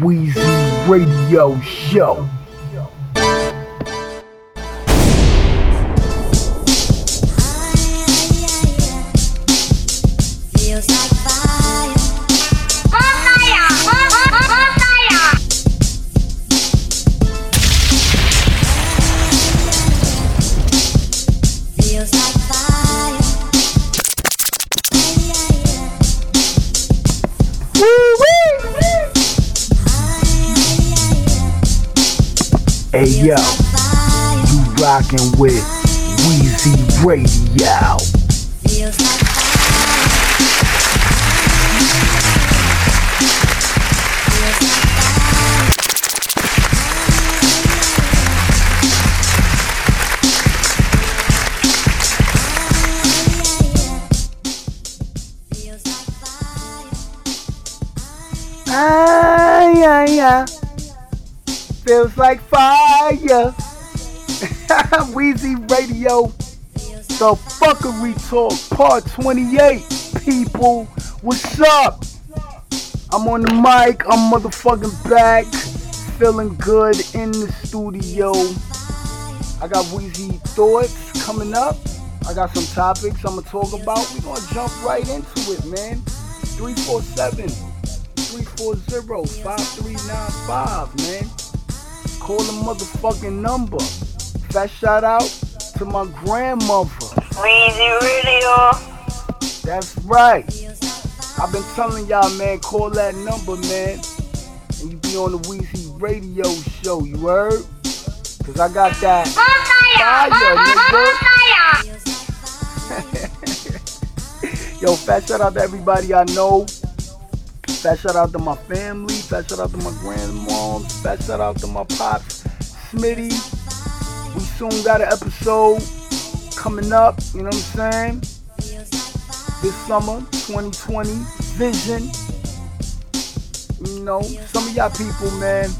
Weezy Radio Show. You rockin' with Weezy Radio. Feels. Feels like. Ah, yeah, yeah. Feels like fire. Weezy Radio, the fuckery talk, part 28. People, what's up? I'm on the mic, I'm motherfucking back. Feeling good in the studio. I got Weezy thoughts coming up. I got some topics I'm gonna talk about. We're gonna jump right into it, man. 347 340-5395, man. Call the motherfucking number. Fat shout out to my grandmother. Weezy Radio. That's right. I've been telling y'all, man, call that number, man. And you be on the Weezy radio show, you heard? Cause I got that fire, nigga. Yo, fat shout out to everybody I know. Fat shout out to my family. Fat shout out to my grandmom. Fat shout out to my pops, Smitty. We soon got an episode coming up. You know what I'm saying? This summer, 2020, Vision. You know, some of y'all people, man,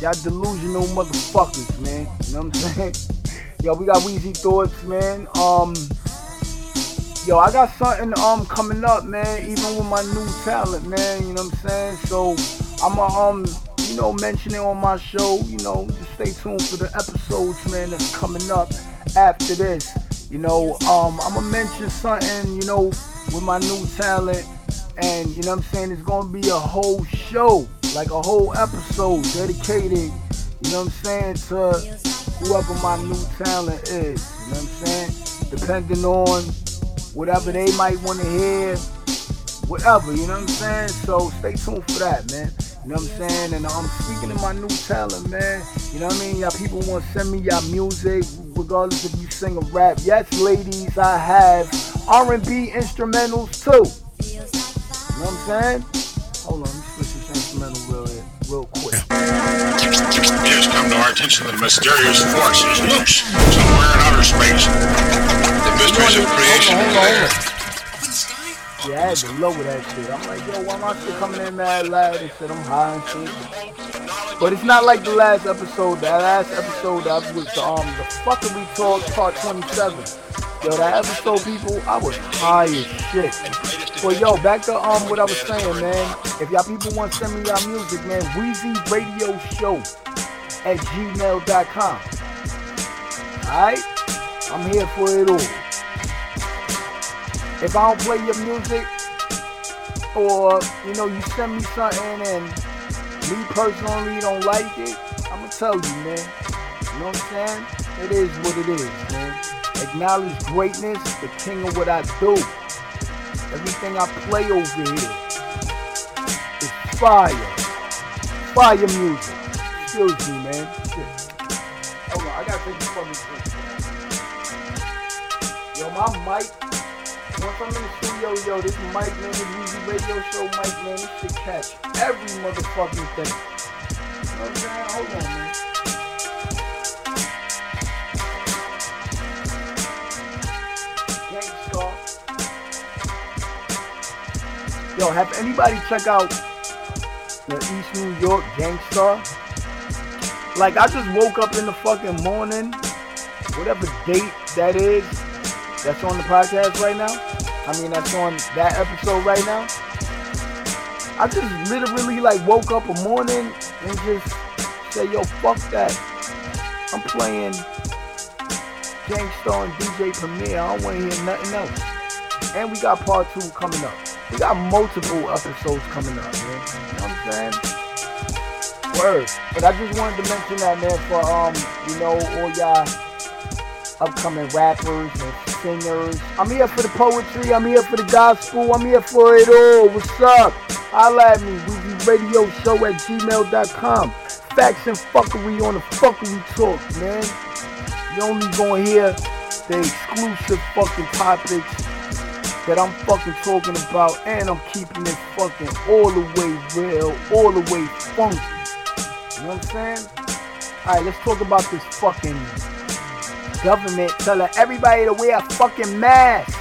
y'all delusional motherfuckers, man. You know what I'm saying? Yo, we got Weezy Thoughts, man. Um, yo, I got something um coming up, man. Even with my new talent, man. You know what I'm saying? So I'ma um, you know, mention it on my show. You know, just stay tuned for the episodes, man. That's coming up after this. You know, um, I'ma mention something, you know, with my new talent. And you know I'm saying? It's gonna be a whole show, like a whole episode dedicated, you know I'm saying, to whoever my new talent is. You know I'm saying? Depending on whatever they might want to hear, whatever, you know I'm saying? So stay tuned for that, man. You know what I'm saying? And um, I'm speaking of my new talent, man. You know what I mean? Y'all people want to send me y'all music, regardless if you sing or rap. Yes, ladies, I have R&B instrumentals too. You know what I'm saying? Hold on, let me switch this instrumental real, real quick. It has come to our attention that a mysterious force is loose somewhere in outer space. The mysteries of creation are there. Yeah, I had to lower that shit. I'm like, yo, why my shit coming in mad loud and shit? I'm high and shit. But it's not like the last episode. That last episode that was um the fucking we talk part 27. Yo, that episode, people, I was high as shit. But yo, back to um what I was saying, man. If y'all people want to send me y'all music, man, Weezy Radio Show at gmail.com. Alright? I'm here for it all. If I don't play your music, or you know, you send me something and me personally don't like it, I'ma tell you, man. You know what I'm saying? It is what it is, man. Acknowledge greatness, the king of what I do. Everything I play over here is fire. Fire music. Excuse me, man. Shit. Hold on, I gotta take this fucking drink. Yo, my mic. Once I'm in the studio, yo, this mic, man, this music radio show mic, man, this shit catch every motherfucking thing. You know what I'm saying? Hold on, man. Yo, have anybody check out the East New York Gang Starr? Like, I just woke up in the fucking morning, whatever date that is, that's on the podcast right now. I mean, that's on that episode right now. I just literally like woke up a morning and just say, yo, fuck that. I'm playing Gang Starr and DJ Premier. I don't want to hear nothing else. And we got part two coming up. We got multiple episodes coming up, man. You know what I'm saying? Word. But I just wanted to mention that, man, for um, you know, all y'all upcoming rappers and singers. I'm here for the poetry. I'm here for the gospel. I'm here for it all. What's up? Holla at me. Weezy Radio Show at gmail.com. Facts and fuckery on the fuckery talk, man. You only gonna hear the exclusive fucking topics that I'm fucking talking about, and I'm keeping it fucking all the way real, all the way funky. You know what I'm saying? Alright, let's talk about this fucking government telling everybody to wear a fucking mask.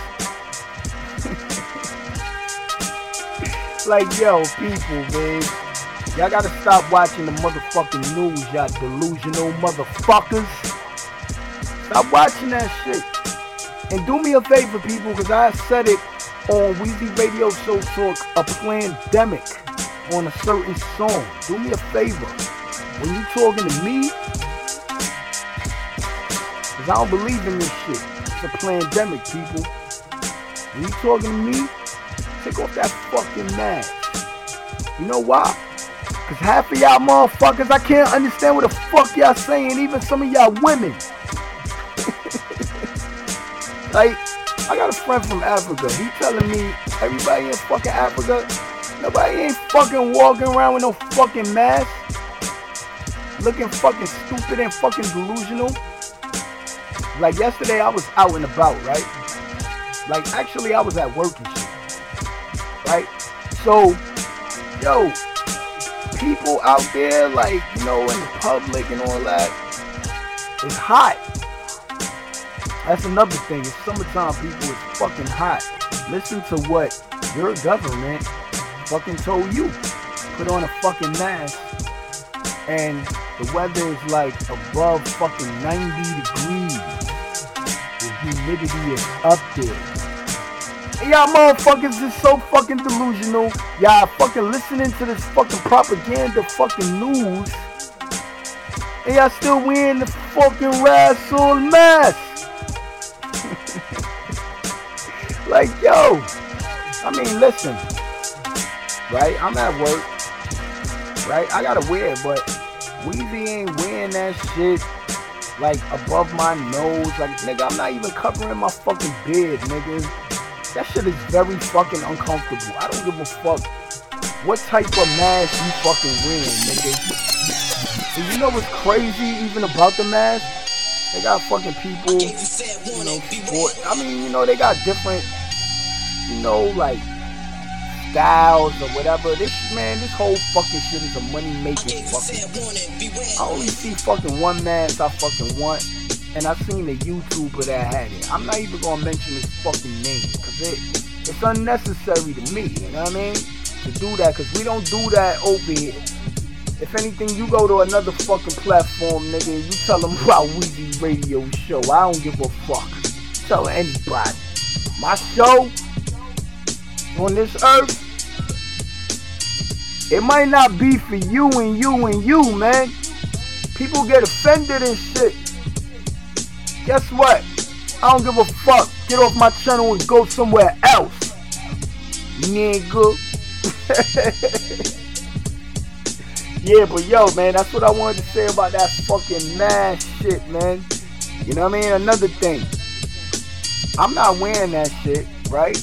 like, yo, people, man. Y'all gotta stop watching the motherfucking news, y'all delusional motherfuckers. Stop watching that shit. And do me a favor, people, because I said it on Weezy Radio Show Talk, a pandemic on a certain song. Do me a favor. When you talking to me, because I don't believe in this shit. It's a pandemic, people. When you talking to me, take off that fucking mask. You know why? Because half of y'all motherfuckers, I can't understand what the fuck y'all saying, even some of y'all women. like, I got a friend from Africa. He telling me everybody in fucking Africa, nobody ain't fucking walking around with no fucking mask. Looking fucking stupid and fucking delusional. Like yesterday I was out and about, right? Like actually I was at work and shit. Right? So, yo, people out there, like, you know, in the public and all that, it's hot. That's another thing. It's summertime, people. It's fucking hot. Listen to what your government fucking told you. Put on a fucking mask. And the weather is like above fucking 90 degrees. Humidity is up there. Y'all motherfuckers is so fucking delusional. Y'all fucking listening to this fucking propaganda fucking news. And y'all still wearing the fucking Rasul mask. like, yo. I mean, listen. Right? I'm at work. Right? I gotta wear it, but Weezy ain't wearing that shit like above my nose. Like, nigga, I'm not even covering my fucking beard, nigga. That shit is very fucking uncomfortable. I don't give a fuck what type of mask you fucking wearing, nigga. And you know what's crazy even about the mask? They got fucking people, you know, sport. I mean, you know, they got different, you know, like styles or whatever. This man, this whole fucking shit is a money making fucking. I only see fucking one mask I fucking want, and I seen a YouTuber that had it. I'm not even gonna mention his fucking name because it it's unnecessary to me. You know what I mean? To do that because we don't do that over here. If anything, you go to another fucking platform, nigga, and you tell them about Weezy Radio Show. I don't give a fuck. Tell anybody. My show on this earth, it might not be for you and you and you, man. People get offended and shit. Guess what? I don't give a fuck. Get off my channel and go somewhere else. Nigga. yeah, but yo, man, that's what I wanted to say about that fucking mask shit, man. You know what I mean? Another thing. I'm not wearing that shit, right?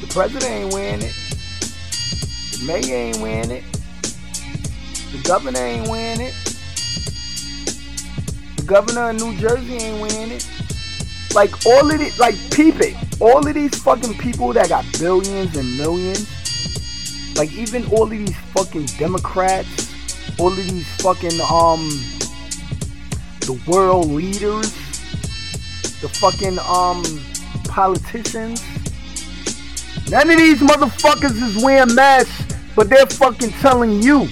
The president ain't wearing it. Mayor ain't wearing it. The governor ain't wearing it. The governor of New Jersey ain't wearing it. Like all of it, like peep it. All of these fucking people that got billions and millions, like even all of these fucking Democrats, all of these fucking um the world leaders, the fucking um politicians. None of these motherfuckers is wearing masks, but they're fucking telling you.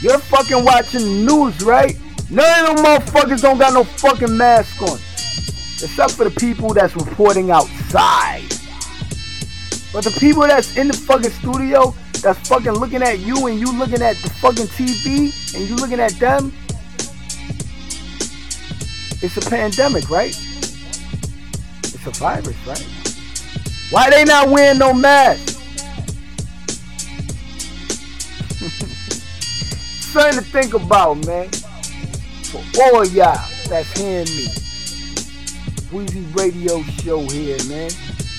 You're fucking watching news, right? None of them motherfuckers don't got no fucking mask on. Except for the people that's reporting outside. But the people that's in the fucking studio, that's fucking looking at you and you looking at the fucking TV and you looking at them, it's a pandemic, right? It's a virus, right? Why they not wearing no mask? Something to think about, man. For all y'all that's hearing me. Weezy Radio Show here, man.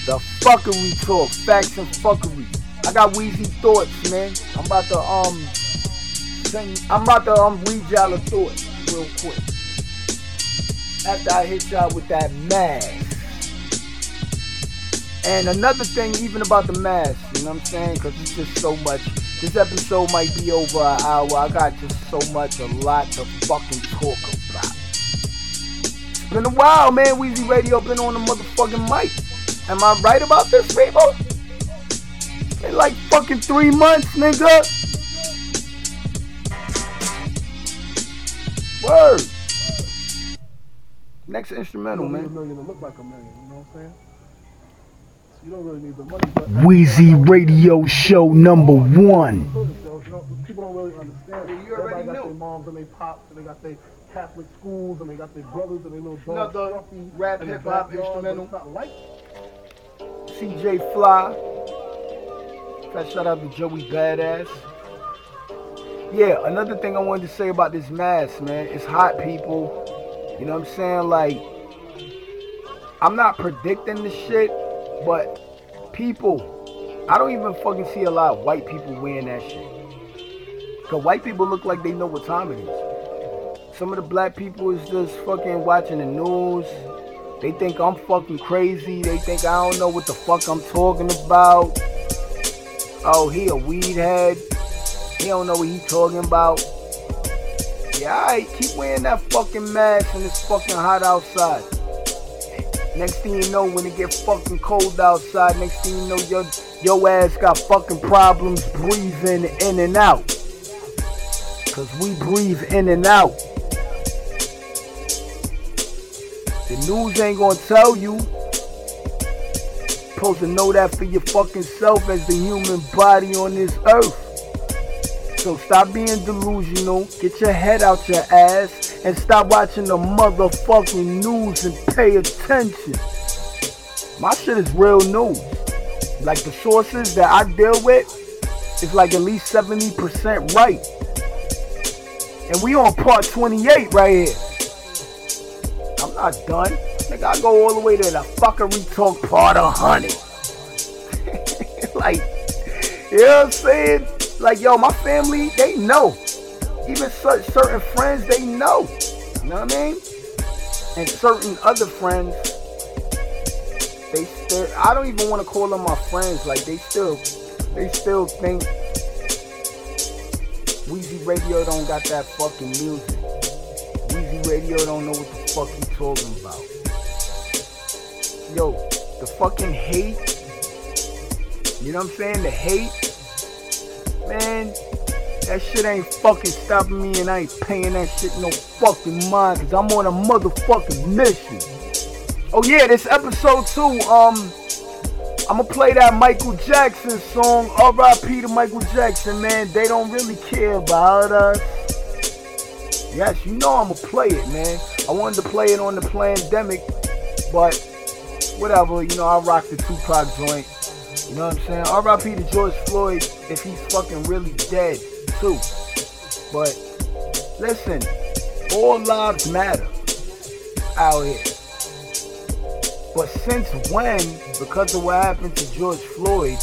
The fuckery talk, facts and fuckery. I got Weezy thoughts, man. I'm about to um, sing, I'm about to um read y'all a thought real quick. After I hit y'all with that mask. And another thing, even about the mask, you know what I'm saying? Because it's just so much. This episode might be over an hour. I got just so much, a lot to fucking talk about. It's been a while, man. Weezy Radio been on the motherfucking mic. Am I right about this, people? In like fucking three months, nigga. Word. Next instrumental, man. million to look like a million, you know what I'm saying? So really need the Weezy Radio Show number one. You people don't really understand. Yeah, you already Everybody got knew. their moms and their pops and they got their Catholic schools and they got their brothers and their little dogs. Another Scruffy rap hip-hop instrumental. Like CJ Fly. Fat shout out to Joey Badass. Yeah, another thing I wanted to say about this mask, man. It's hot, people. You know what I'm saying? Like, I'm not predicting this shit, but people, I don't even fucking see a lot of white people wearing that shit. Cause white people look like they know what time it is. Some of the black people is just fucking watching the news. They think I'm fucking crazy. They think I don't know what the fuck I'm talking about. Oh, he a weed head. He don't know what he talking about. Yeah, alright, keep wearing that fucking mask when it's fucking hot outside. Next thing you know, when it get fucking cold outside, next thing you know, your your ass got fucking problems breathing in and out. Cause we breathe in and out. The news ain't gonna tell you. Supposed to know that for your fucking self as the human body on this earth. So stop being delusional, get your head out your ass, and stop watching the motherfucking news and pay attention. My shit is real news. Like the sources that I deal with, it's like at least 70% right. And we on part 28 right here. I'm not done. Nigga, I go all the way to the fuckery talk part of honey. like, you know what I'm saying? Like, yo, my family, they know. Even certain friends, they know. You know what I mean? And certain other friends, they still, I don't even want to call them my friends. Like, they still, they still think Weezy Radio don't got that fucking music. Weezy Radio don't know what the fuck he talking about. Yo, the fucking hate. You know what I'm saying? The hate. Man, that shit ain't fucking stopping me and I ain't paying that shit no fucking mind because I'm on a motherfucking mission. Oh yeah, this episode two, um, I'ma play that Michael Jackson song, R.I.P. to Michael Jackson, man. They don't really care about us. Yes, you know I'ma play it, man. I wanted to play it on the pandemic, but whatever, you know, I rock the Tupac joint. You know what I'm saying? R.I.P. to George Floyd if he's fucking really dead, too. But listen, all lives matter out here. But since when, because of what happened to George Floyd,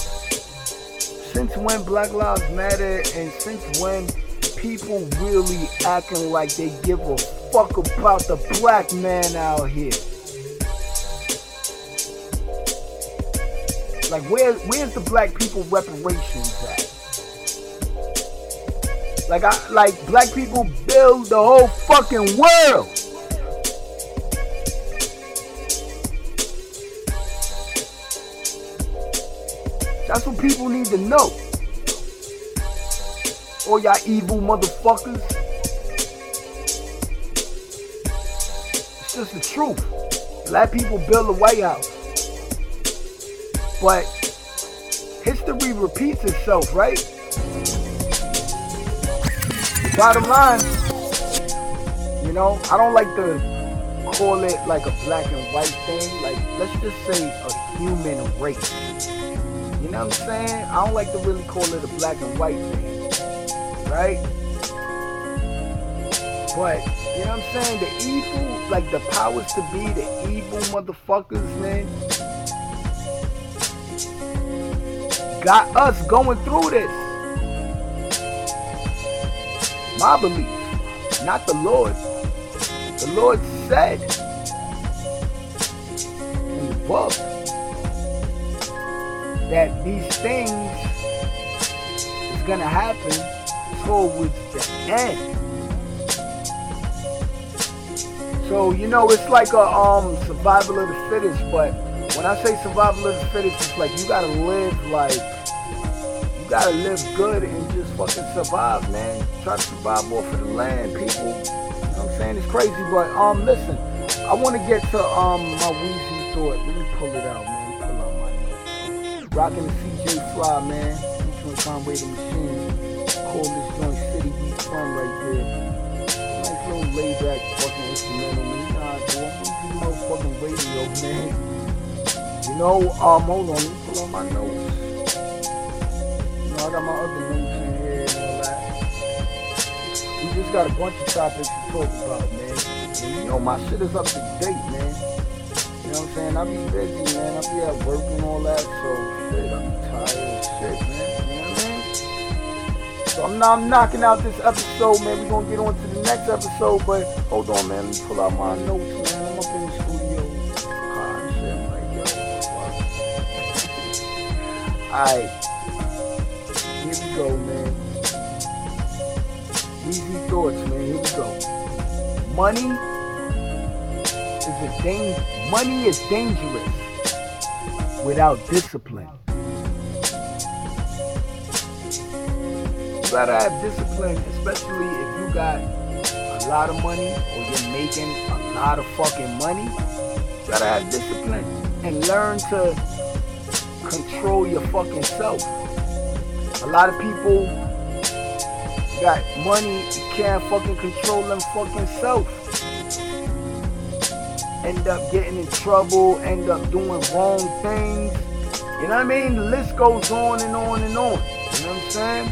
since when Black Lives Matter and since when people really acting like they give a fuck about the black man out here? Like where where's the black people reparations at? Like I like black people build the whole fucking world. That's what people need to know. All y'all evil motherfuckers. It's just the truth. Black people build the White House. But history repeats itself, right? Bottom line, you know, I don't like to call it like a black and white thing. Like, let's just say a human race. You know what I'm saying? I don't like to really call it a black and white thing, right? But, you know what I'm saying? The evil, like the powers to be, the evil motherfuckers, man, got us going through this. My belief, not the Lord. The Lord said in the book that these things is gonna happen towards the end. So you know, it's like a um survival of the fittest. But when I say survival of the fittest, it's like you gotta live like you gotta live good and just fucking survive, man. Try to survive off of the land, people. You know what I'm saying? It's crazy, but um, listen, I want to get to um my Weezy thought. Let me pull it out, man. Pull out my notes. Rocking the CJ Fly, man. Featuring Conway the Machine. Call this joint City Beat Fun right there. Nice little laid back fucking instrumental, man. I do. I'm Weezy motherfucking radio, man. You know, um, hold on, let me pull out my notes. Know, I got my other notes in here and all that. We just got a bunch of topics to talk about, man. And you know, my shit is up to date, man. You know what I'm saying? I be busy, man. I be at work and all that, so shit, I'm tired of shit, man. You know what I mean? So I'm, I'm knocking out this episode, man. We're gonna get on to the next episode, but hold on, man. Let me pull out my notes, man. I'm up in the studio. Ah. Alright. Go, man. Weezy thoughts, man. Here we go. Money is a dang- money is dangerous without discipline. You gotta have discipline, especially if you got a lot of money or you're making a lot of fucking money. You gotta have discipline and learn to control your fucking self. A lot of people got money, can't fucking control them fucking self. End up getting in trouble, end up doing wrong things. You know what I mean? The list goes on and on and on. You know what I'm saying?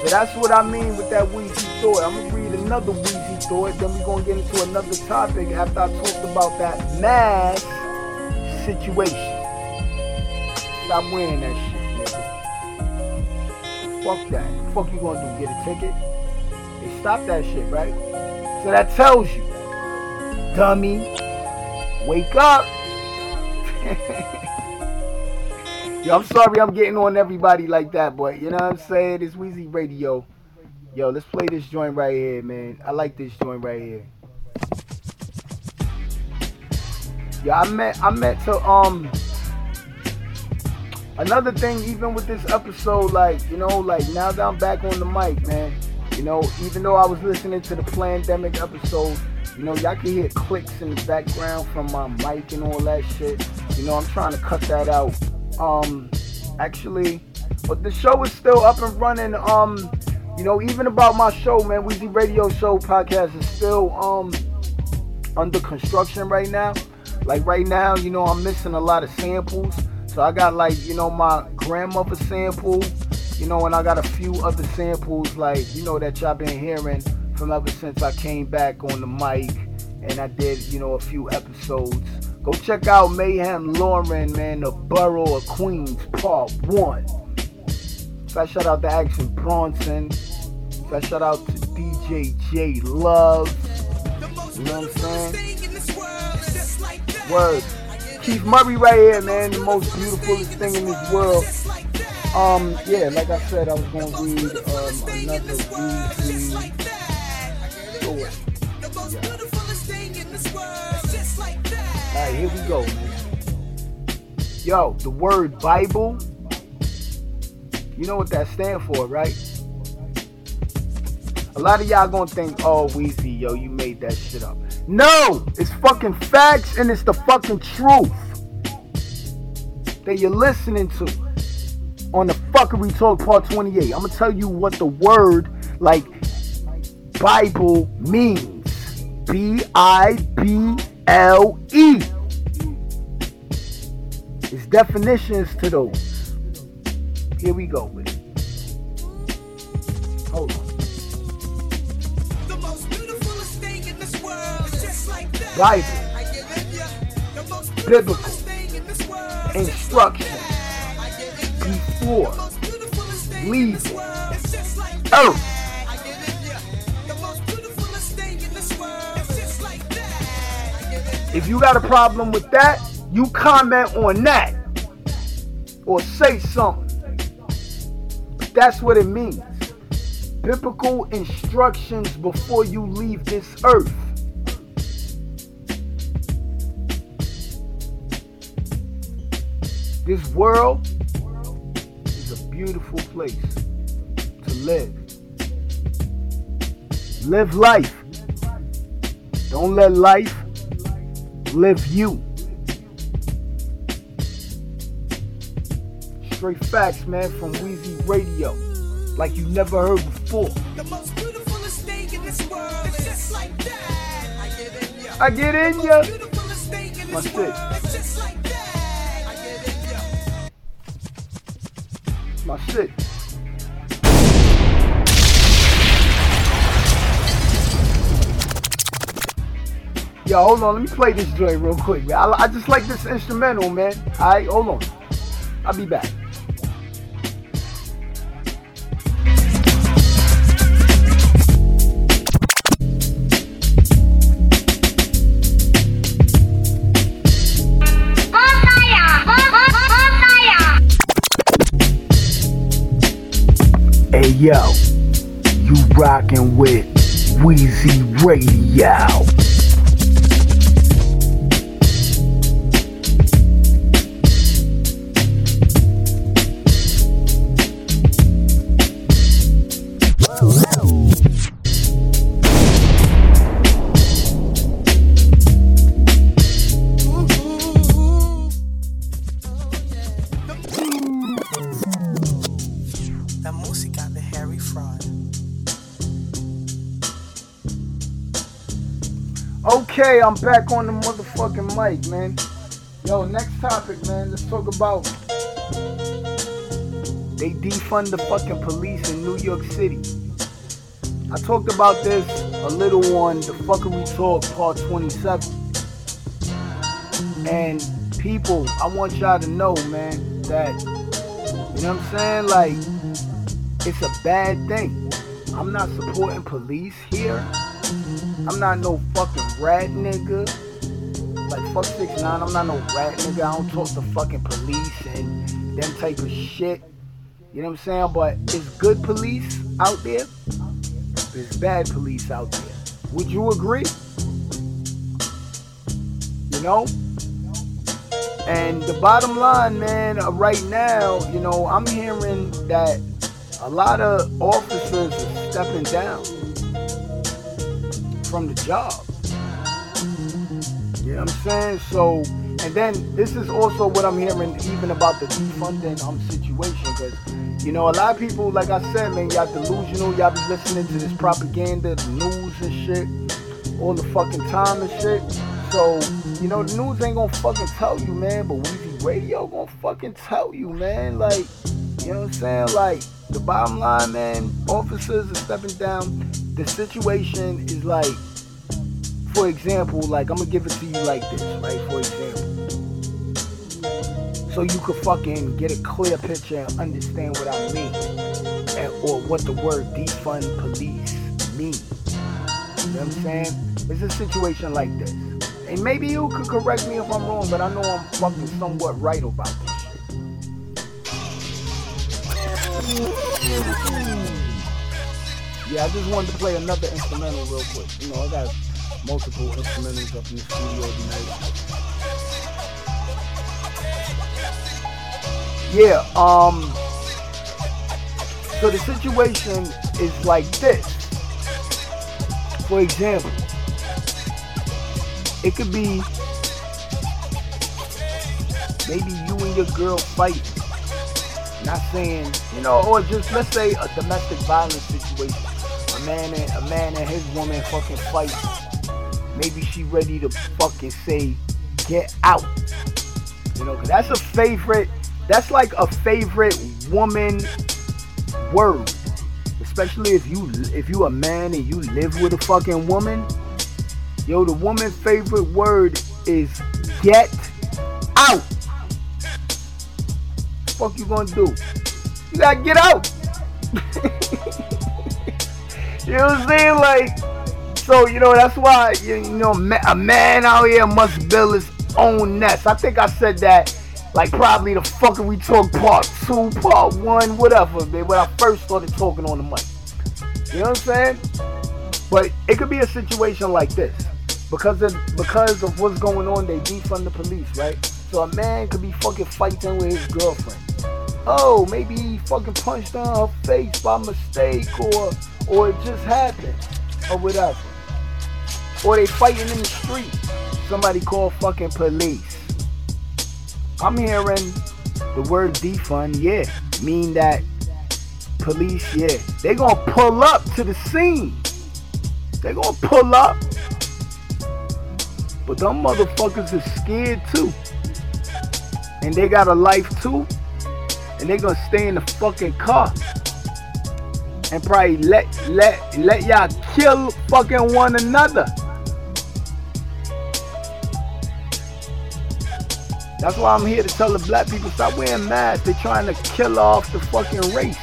So that's what I mean with that Weezy thought. I'm gonna read another Weezy thought, then we're gonna get into another topic after I talked about that mass situation. Stop wearing that shit. Fuck that. Fuck you gonna do? Get a ticket? They stop that shit, right? So that tells you, dummy, wake up. Yo, I'm sorry I'm getting on everybody like that, but you know what I'm saying? It's Weezy Radio. Yo, let's play this joint right here, man. I like this joint right here. Yeah, I met I met to um another thing even with this episode, like, you know, like now that I'm back on the mic, man, you know, even though I was listening to the pandemic episode, you know, y'all can hear clicks in the background from my mic and all that shit. You know, I'm trying to cut that out. Um actually, but the show is still up and running. Um, you know, even about my show, man, Weezy Radio Show podcast is still um under construction right now. Like right now, you know, I'm missing a lot of samples. So I got like, you know, my grandmother sample, you know, and I got a few other samples like, you know, that y'all been hearing from ever since I came back on the mic and I did, you know, a few episodes. Go check out Mayhem Lauren, man, the Borough of Queens, Part 1. So I shout out to Action Bronson. Special shout out to DJ J Love. You know what I'm saying? Word. Keith Murray right here, man, the most beautifulest thing in this world. Um, yeah, like I said, I was gonna read um another Weezy story. Alright, here we go, man. Yo, the word Bible, you know what that stands for, right? A lot of y'all gonna think, oh, Weezy, yo, you made that shit up. No, it's fucking facts and it's the fucking truth that you're listening to. on the fuckery talk part 28. I'm gonna tell you what the word like Bible means. B I B L E. It's definitions to those. Here we go with it. Like that. I give it ya. If you got a problem with that, you comment on that. Or say something. That's what it means. Biblical instructions before you leave this earth. This world is a beautiful place to live. Live life. Don't let life live you. Straight facts, man, from Weezy Radio. Like you never heard before. The most beautifulest thing in this My shit. Yo, hold on. Let me play this joint real quick, man. I, I just like this instrumental, man. Alright, hold on. I'll be back. You rockin' with Weezy Radio. Okay, I'm back on the motherfucking mic, man. Yo, next topic, man. Let's talk about they defund the fucking police in New York City. I talked about this a little on the fuckery talk part 27. And people, I want y'all to know, man, that you know what I'm saying? Like, it's a bad thing. I'm not supporting police here. I'm not no fucking rat nigga. Like fuck six nine, I'm not no rat nigga. I don't talk to fucking police and them type of shit. You know what I'm saying? But it's good police out there. There's bad police out there. Would you agree? You know? And the bottom line, man, uh, right now, you know, I'm hearing that a lot of officers are stepping down from the job. I'm saying? So, and then this is also what I'm hearing even about the defunding um situation, because you know a lot of people, like I said, man, y'all delusional. Y'all be listening to this propaganda, the news and shit, all the fucking time and shit. So, you know, the news ain't gonna fucking tell you, man, but Weezy Radio gonna fucking tell you, man. Like, you know what I'm saying? Like, the bottom line, man, officers are stepping down. The situation is like, for example, like, I'm gonna give it to you like this, right? For example. So you could fucking get a clear picture and understand what I mean. And, or what the word defund police means. You know what I'm saying? It's a situation like this. And maybe you could correct me if I'm wrong, but I know I'm fucking somewhat right about this shit. Yeah, I just wanted to play another instrumental real quick. You know, I got multiple instrumentals up in the studio tonight. Yeah, um so the situation is like this. For example, it could be maybe you and your girl fight. Not saying, you know, or just let's say a domestic violence situation. A man and a man and his woman fucking fight. Maybe she ready to fucking say, get out. You know, 'cause that's a favorite. That's like a favorite woman word. Especially if you if you a man and you live with a fucking woman. Yo, the woman's favorite word is get out. Fuck you gonna do? You gotta get out. you know what I'm saying? Like, so you know that's why you, know a man out here must build his own nest. I think I said that like probably the fucking we talk part two, part one, whatever, man. When I first started talking on the mic. You know what I'm saying? But it could be a situation like this. Because of because of what's going on, they defund the police, right? So a man could be fucking fighting with his girlfriend. Oh, maybe he fucking punched in her face by mistake or or it just happened or whatever. Or they fighting in the street. Somebody call fucking police. I'm hearing the word defund, yeah, mean that police, yeah, they gonna pull up to the scene. They gonna pull up. But them motherfuckers is scared too. And they got a life too. And they gonna stay in the fucking car. And probably let let let y'all kill fucking one another. That's why I'm here to tell the black people stop wearing masks. They're trying to kill off the fucking race.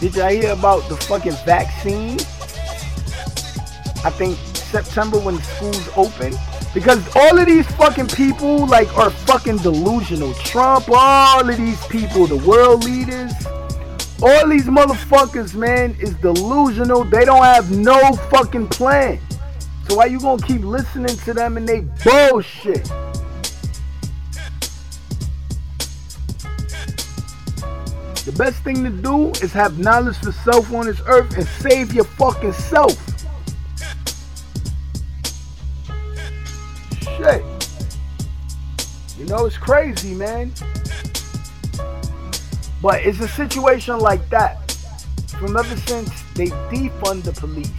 Did y'all hear about the fucking vaccine? I think September when schools open. Because all of these fucking people like are fucking delusional. Trump, all of these people, the world leaders, all these motherfuckers, man, is delusional. They don't have no fucking plan. So why you gonna keep listening to them and they bullshit? The best thing to do is have knowledge for self on this earth and save your fucking self. Shit. You know, it's crazy, man. But it's a situation like that. From ever since they defund the police.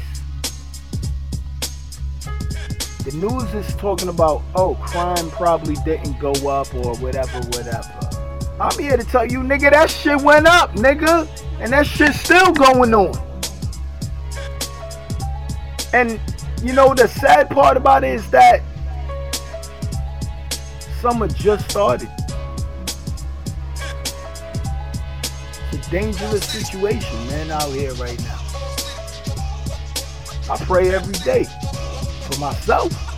The news is talking about, oh, crime probably didn't go up or whatever, whatever. I'm here to tell you, nigga, that shit went up, nigga. And that shit's still going on. And you know the sad part about it is that summer just started. It's a dangerous situation, man, out here right now. I pray every day for myself.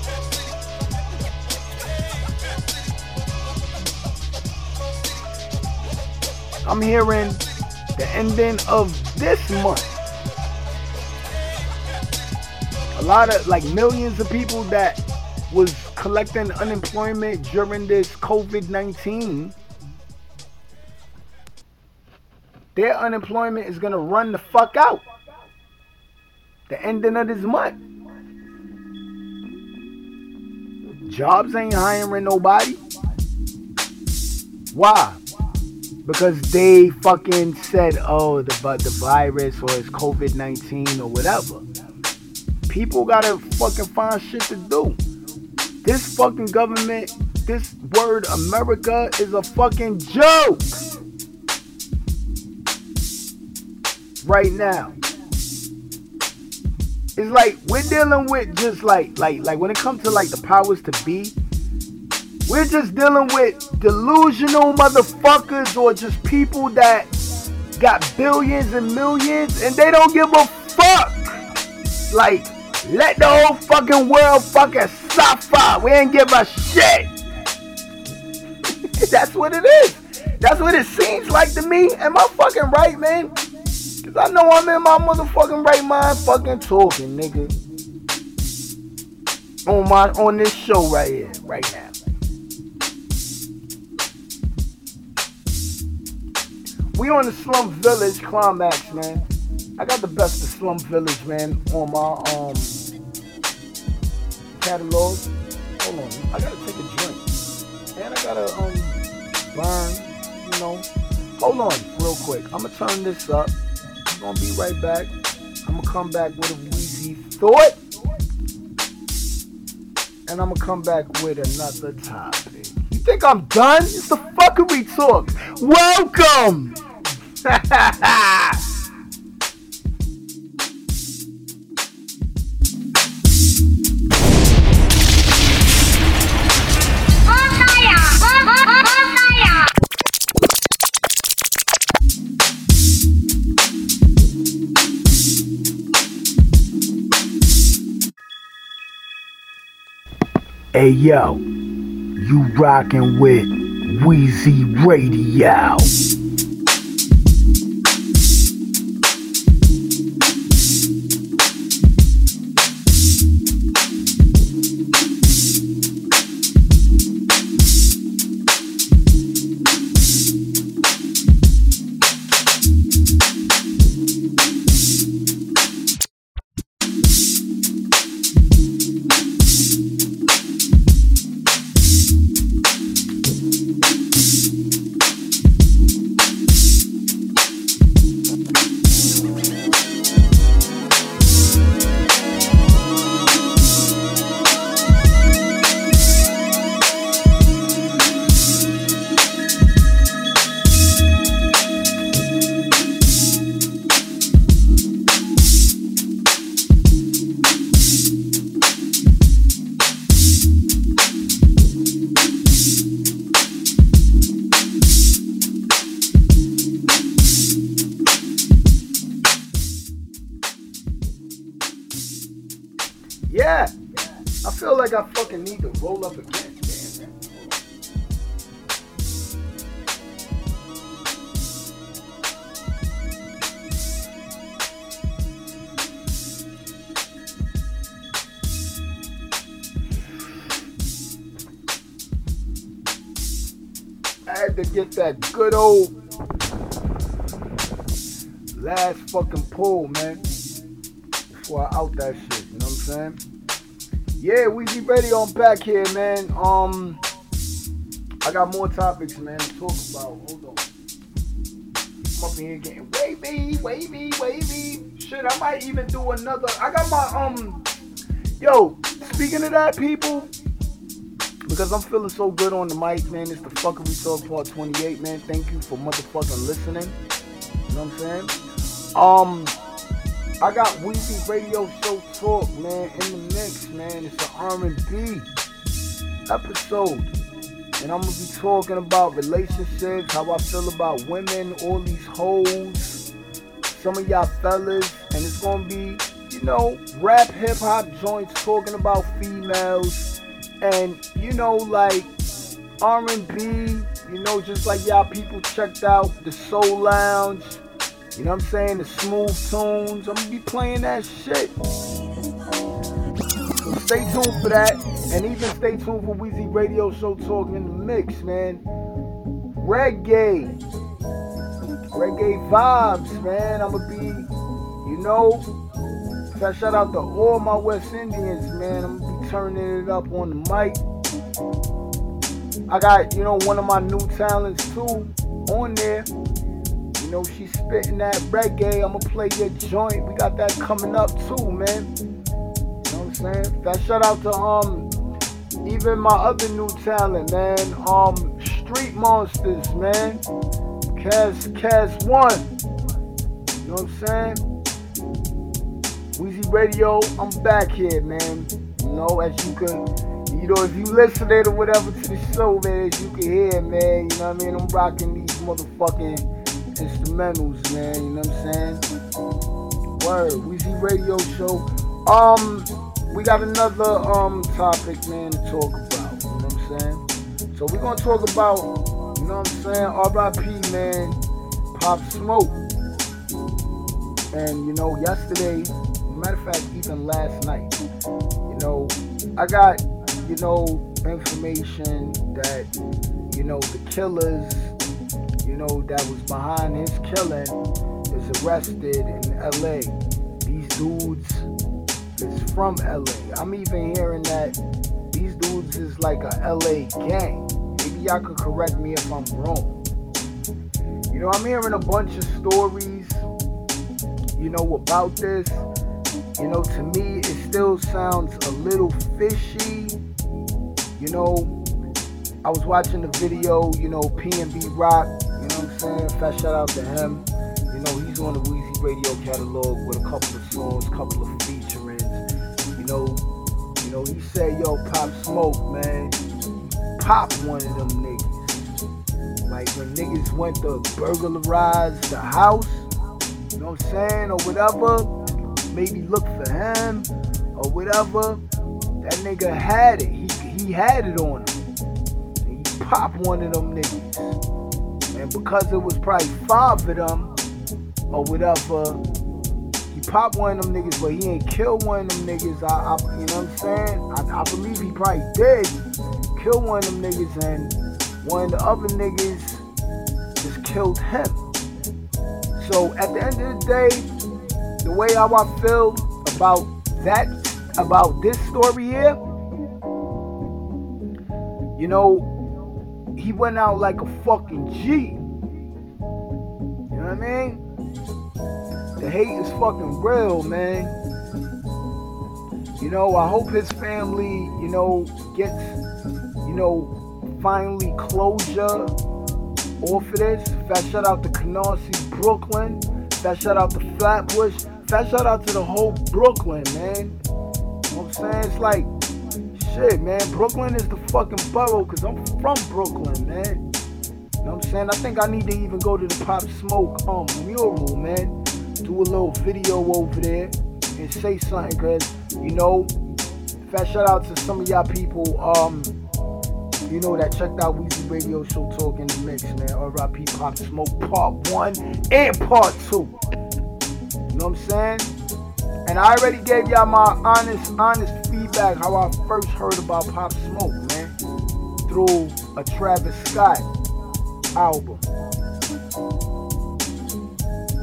I'm hearing the ending of this month. A lot of like millions of people that was collecting unemployment during this COVID 19. Their unemployment is gonna run the fuck out. The ending of this month. Jobs ain't hiring nobody. Why? Because they fucking said, oh, the the virus or it's COVID nineteen or whatever. People gotta fucking find shit to do. This fucking government, this word America is a fucking joke. Right now. It's like we're dealing with just like like like when it comes to like the powers to be, we're just dealing with delusional motherfuckers or just people that got billions and millions and they don't give a fuck. Like, let the whole fucking world fucking suffer. We ain't give a shit. That's what it is. That's what it seems like to me. Am I fucking right, man? Cause I know I'm in my motherfucking right mind fucking talking, nigga. On my on this show right here, right now. We on the Slum Village climax, man. I got the best of Slum Village, man, on my um catalog. Hold on, I gotta take a drink. And I gotta um burn, you know. hold on, real quick. I'm gonna turn this up. I'm gonna be right back. I'm gonna come back with a Weezy thought. And I'm gonna come back with another topic. Think I'm done? It's the fuckery talk. Welcome! Hey yo, you rockin' with Weezy Radio. Man. Before I out that shit, you know what I'm saying? Yeah, Weezy Radio, I'm back here, man. Um, I got more topics, man, to talk about. Hold on. I'm up in here getting wavy, wavy, wavy. Shit, I might even do another. I got my, um, yo, speaking of that, people, because I'm feeling so good on the mic, man. It's the Fuckery Talk Part 28, man. Thank you for motherfucking listening. You know what I'm saying? Um, I got Weezy Radio Show Talk, man, in the mix, man. It's an R&B episode. And I'm going to be talking about relationships, how I feel about women, all these hoes, some of y'all fellas. And it's going to be, you know, rap, hip-hop joints talking about females. And, you know, like R&B, you know, just like y'all people checked out the Soul Lounge. You know what I'm saying? The smooth tunes. I'm gonna be playing that shit. So stay tuned for that. And even stay tuned for Weezy Radio Show Talking in the Mix, man. Reggae. Reggae vibes, man. I'm gonna be, you know, so shout out to all my West Indians, man. I'm gonna be turning it up on the mic. I got, you know, one of my new talents too on there. Know, she's spitting that reggae. I'ma play your joint. We got that coming up too, man. You know what I'm saying? That shout out to um even my other new talent, man. Um Street Monsters, man. Cas Cas One. You know what I'm saying? Weezy Radio, I'm back here, man. You know, as you can you know, if you listen or whatever to the show, man, as you can hear, man, you know what I mean? I'm rocking these motherfucking instrumentals, man. You know what I'm saying? Word, Weezy Radio Show. Um, we got another um topic, man, to talk about. You know what I'm saying? So we're gonna talk about, you know what I'm saying? R.I.P. Man, Pop Smoke. And you know, yesterday, matter of fact, even last night, you know, I got, you know, information that, you know, the killers you know, that was behind his killing is arrested in LA. These dudes is from LA. I'm even hearing that these dudes is like a LA gang. Maybe y'all could correct me if I'm wrong. You know I'm hearing a bunch of stories, you know, about this. You know, to me, it still sounds a little fishy. You know, I was watching the video, you know, PnB Rock, you know what I'm saying? Fat shout out to him. You know, he's on the Weezy Radio catalog with a couple of songs, couple of featurings. You know, you know, he said, yo, Pop Smoke, man. Pop one of them niggas. Like when niggas went to burglarize the house, you know what I'm saying, or whatever, maybe look for him, or whatever. That nigga had it. He, he had it on him. He popped one of them niggas. And because it was probably five of them, or whatever, he popped one of them niggas, but he ain't killed one of them niggas. I, I you know what I'm saying? I, I believe he probably did kill one of them niggas, and one of the other niggas just killed him. So at the end of the day, the way how I feel about that, about this story here, you know, he went out like a fucking G. You know what I mean? The hate is fucking real, man. You know, I hope his family, you know, gets, you know, finally closure off of this. Fat shout out to Canarsie, Brooklyn. Fat shout out to Flatbush. Fat shout out to the whole Brooklyn, man. You know what I'm saying? It's like, shit, man. Brooklyn is the fucking borough because I'm from Brooklyn, man. You know what I'm saying? I think I need to even go to the Pop Smoke um mural, man. Do a little video over there and say something, cause you know, fat shout out to some of y'all people, um, you know, that checked out Weezy Radio Show Talk in the Mix, man. R.I.P. Pop Smoke Part 1 and Part 2. You know what I'm saying? And I already gave y'all my honest, honest feedback how I first heard about Pop Smoke, man. Through a Travis Scott album.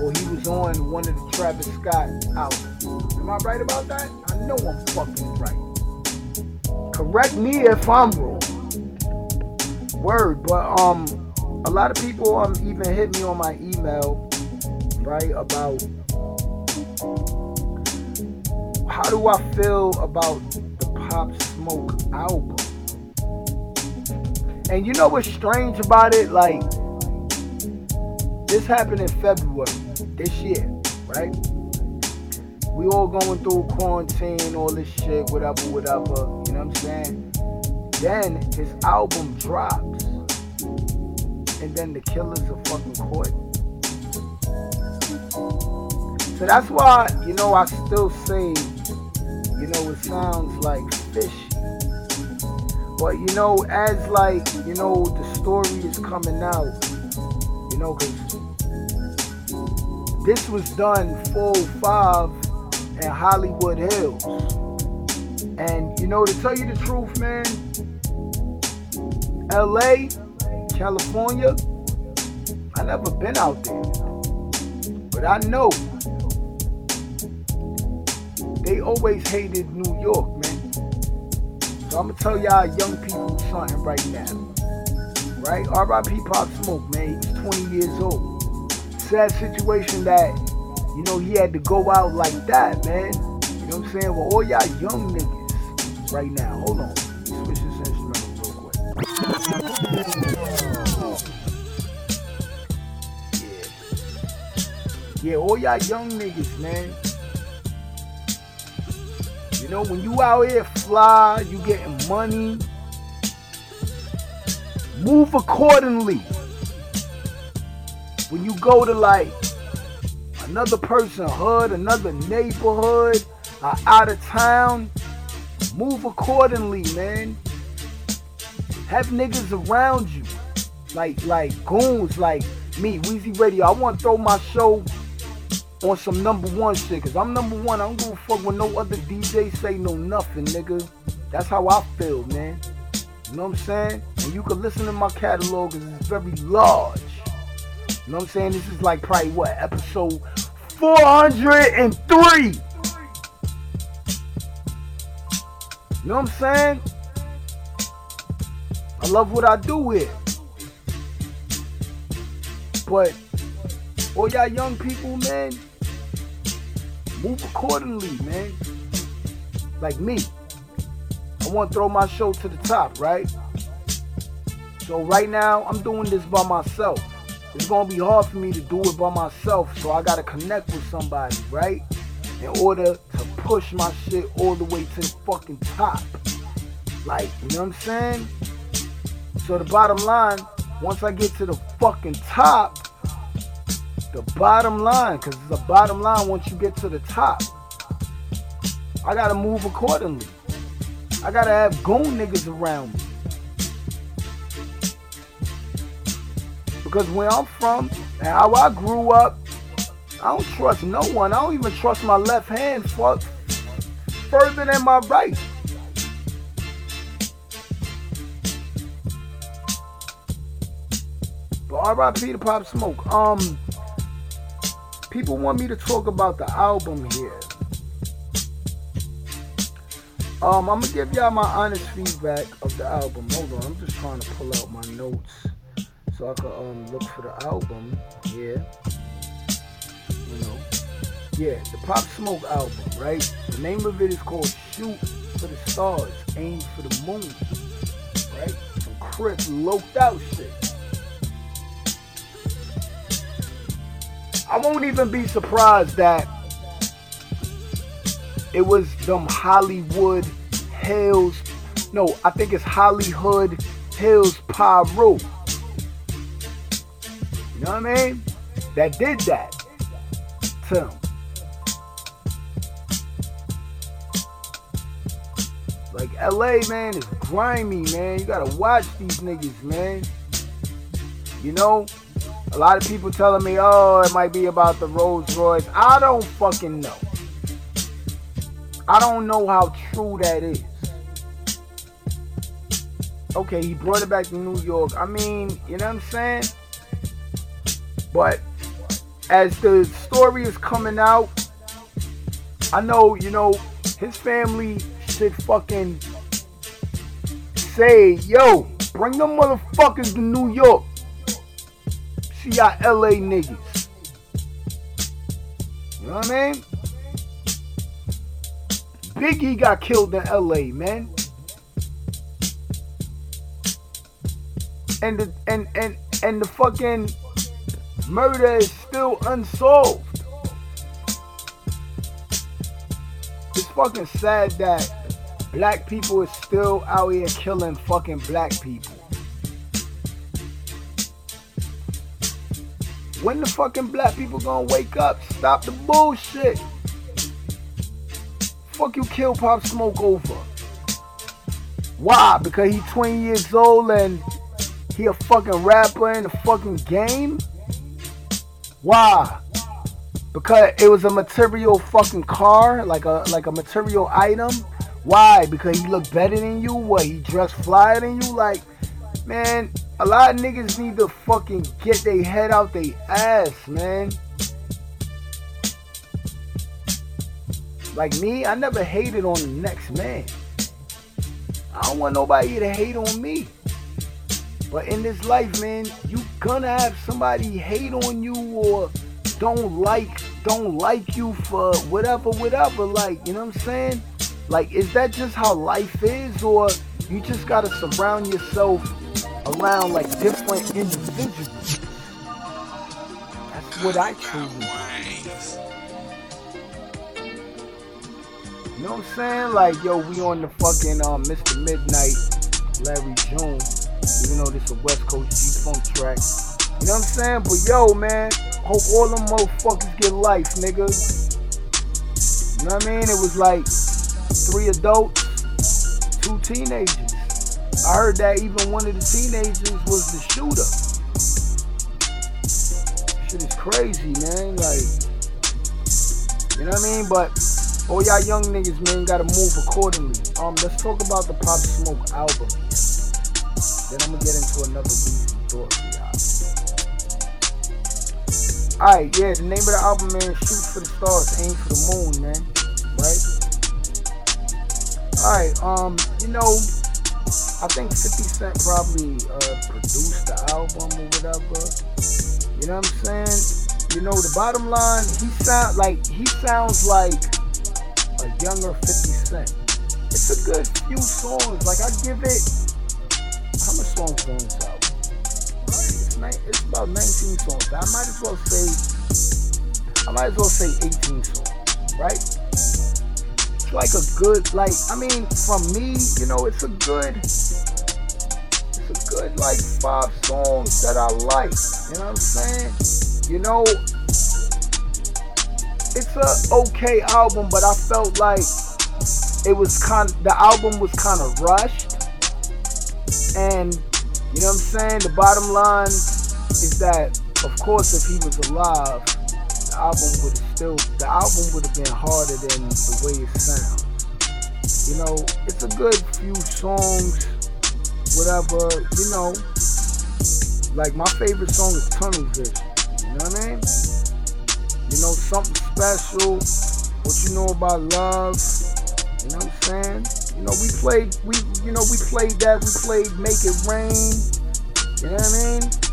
Or he was on one of the Travis Scott albums. Am I right about that? I know I'm fucking right. Correct me if I'm wrong. Word, but um, a lot of people um even hit me on my email, right, about how do I feel about the Pop Smoke album. And you know what's strange about it? Like, this happened in February this year, right? We all going through quarantine, all this shit, whatever, whatever. You know what I'm saying? Then his album drops. And then the killers are fucking caught. So that's why, you know, I still say, know, it sounds like fishy. But you know, as like, you know, the story is coming out, you know, because this was done 405 in Hollywood Hills. And you know, to tell you the truth, man, LA, California, I never been out there. But I know they always hated New York, man. So I'm gonna tell y'all young people something right now. Right? R.I.P. Pop Smoke, man. He's 20 years old. Sad situation that, you know, he had to go out like that, man. You know what I'm saying? Well, all y'all young niggas right now. Hold on. Switch this instrumental real quick. Yeah. Yeah, all y'all young niggas, man. Know, when you out here fly, you getting money, move accordingly. When you go to like another person's hood, another neighborhood, or out of town, move accordingly, man. Have niggas around you. Like like goons like me, Weezy Radio. I want to throw my show on some number one shit. Cause I'm number one. I don't give a fuck when no other DJ say no nothing, nigga. That's how I feel, man. You know what I'm saying? And you can listen to my catalog cause it's very large. You know what I'm saying? This is like probably what, episode 403. You know what I'm saying? I love what I do here. But all y'all young people, man, move accordingly, man. Like me. I want to throw my show to the top, right? So right now, I'm doing this by myself. It's gonna be hard for me to do it by myself, so I gotta connect with somebody, right? In order to push my shit all the way to the fucking top. Like, you know what I'm saying? So the bottom line, once I get to the fucking top, the bottom line, because it's the bottom line once you get to the top, I gotta move accordingly. I gotta have goon niggas around me. Because where I'm from how I grew up, I don't trust no one. I don't even trust my left hand fu- further than my right. But RIP to Pop Smoke. Um, people want me to talk about the album here. Um, I'm gonna give y'all my honest feedback of the album. Hold on, I'm just trying to pull out my notes so I can um look for the album here. You know, yeah, the Pop Smoke album, right? The name of it is called Shoot for the Stars, Aim for the Moon, right? Some crisp, loped out shit. I won't even be surprised that it was them Hollywood Hills. No, I think it's Hollywood Hills Pyro. You know what I mean? That did that to him. Like LA, man, is grimy, man. You gotta watch these niggas, man. You know, a lot of people telling me, oh, it might be about the Rolls Royce. I don't fucking know. I don't know how true that is. Okay, he brought it back to New York. I mean, you know what I'm saying? But as the story is coming out, I know, you know, his family should fucking say, yo, bring them motherfuckers to New York. See y'all LA niggas. You know what I mean? Biggie got killed in LA, man. And the and and and the fucking murder is still unsolved. It's fucking sad that black people is still out here killing fucking black people. When the fucking black people gonna wake up? Stop the bullshit. Fuck you kill Pop Smoke over. Why? Because he 20 years old and he a fucking rapper in the fucking game? Why? Because it was a material fucking car, like a like a material item. Why? Because he looked better than you. What? He dressed flyer than you. Like, man, a lot of niggas need to fucking get their head out their ass, man. Like me, I never hated on the next man. I don't want nobody to hate on me. But in this life, man, you gonna have somebody hate on you or don't like don't like you for whatever, whatever. Like, you know what I'm saying? Like, is that just how life is, or you just gotta surround yourself around like different individuals? That's what I truly. You know what I'm saying? Like, yo, we on the fucking um, Mr. Midnight, Larry June. Even though this a West Coast G Funk track. You know what I'm saying? But yo, man, hope all them motherfuckers get life, nigga. You know what I mean? It was like three adults, two teenagers. I heard that even one of the teenagers was the shooter. Shit is crazy, man. Like, you know what I mean? But all y'all young niggas, man, gotta move accordingly. Um, let's talk about the Pop Smoke album. Then I'm gonna get into another thought for y'all. Alright, yeah, the name of the album, man, Shoot for the Stars, Aim for the Moon, man. Right? Alright, um, you know, I think 50 Cent probably uh, produced the album or whatever. You know what I'm saying? you know, the bottom line, he sound like he sounds like a younger 50 Cent. It's a good few songs. Like I give it how much songs on this album? It's, it's about 19 songs. I might as well say I might as well say 18 songs, right? Like a good, like, I mean, from me, you know, it's a good, it's a good, like, five songs that I like. You know what I'm saying? You know, it's a okay album, but I felt like it was kind the album was kind of rushed. And, you know what I'm saying? The bottom line is that, of course, if he was alive, the album would have still the album would have been harder than the way it sounds. You know, it's a good few songs, whatever, you know. Like my favorite song is Tunnel Vision. You know what I mean? You know, something special, what you know about love. You know what I'm saying? You know, we played we you know, we played that, we played Make It Rain. You know what I mean?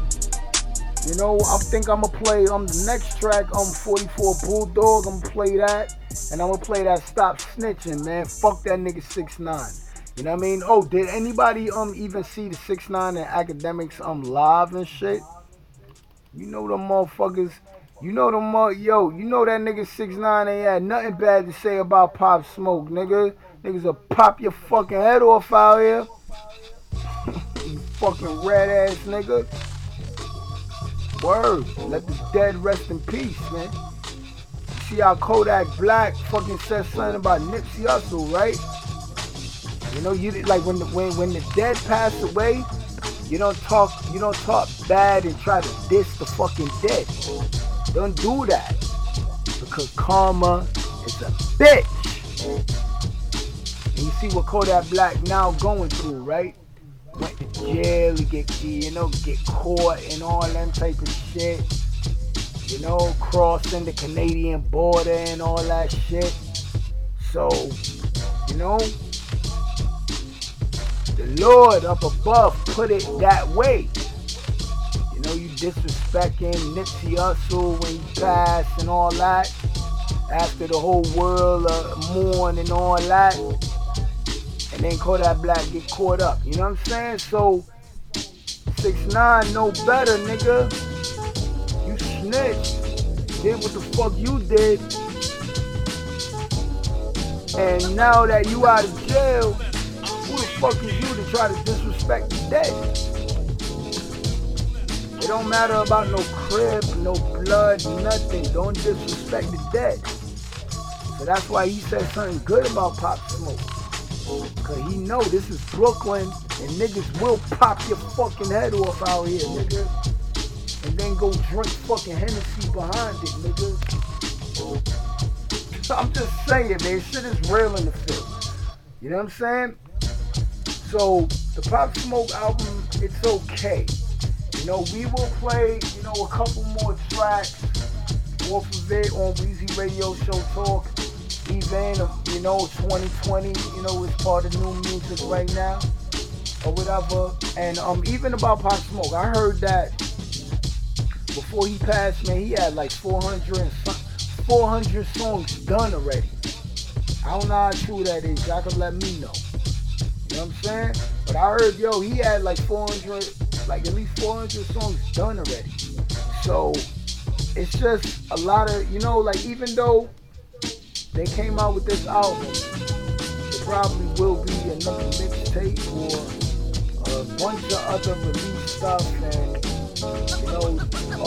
You know, I think I'm gonna play um the next track, um 44 Bulldog. I'm gonna play that, and I'm gonna play that Stop Snitching, man. Fuck that nigga six nine. You know what I mean? Oh, did anybody um even see the six nine and Akademiks um live and shit? You know them motherfuckers. You know them mo- yo. You know that nigga six nine ain't had nothing bad to say about Pop Smoke, nigga. Niggas will pop your fucking head off out here. you fucking red ass nigga. Word. Let the dead rest in peace, man. See how Kodak Black fucking said something about Nipsey Hussle, right? You know, you like when the when when the dead pass away, you don't talk you don't talk bad and try to diss the fucking dead. Don't do that. Because karma is a bitch. And you see what Kodak Black now going through, right? Went to jail, he get you know, get caught and all them type of shit. You know, crossing the Canadian border and all that shit. So, you know, the Lord up above put it that way. You know, you disrespecting Nipsey Hussle when he passed and all that. After the whole world uh, mourn and all that. And then Kodak Black get caught up. You know what I'm saying? So, 6 9 no better, nigga. You snitched. Did what the fuck you did. And now that you out of jail, who the fuck is you to try to disrespect the dead? It don't matter about no crib, no blood, nothing. Don't disrespect the dead. So that's why he said something good about Pop Smoke. Cause he know this is Brooklyn and niggas will pop your fucking head off out here, nigga. And then go drink fucking Hennessy behind it, nigga. So I'm just saying, man, shit is real in the field. You know what I'm saying? So the Pop Smoke album, it's okay. You know, we will play, you know, a couple more tracks off of it on Weezy Radio Show Talk. Even, you know, 2020, you know, is part of new music right now. Or whatever. And um even about Pop Smoke, I heard that before he passed, man, he had like 400 and 400 songs done already. I don't know how true that is. Y'all can let me know. You know what I'm saying? But I heard, yo, he had like 400, like at least 400 songs done already. So it's just a lot of, you know, like even though they came out with this album, it probably will be another mixtape or a bunch of other release stuff and, you know,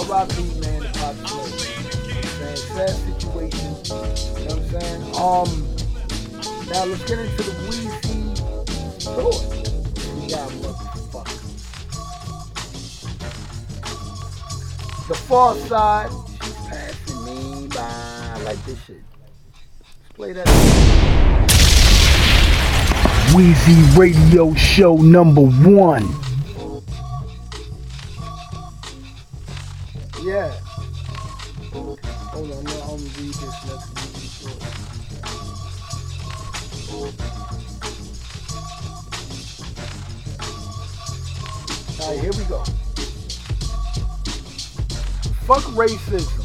R.I.P. man, the Pop Smoke. You know what I'm saying? Sad situation. You know what I'm saying? Um, now let's get into the Weezy story. We got motherfucker. The Pharcyde, she's passing me by. I like this shit. Play that. Weezy Radio Show number one. Yeah. Hold on, I'm gonna, read this next. All right, here we go. Fuck racism.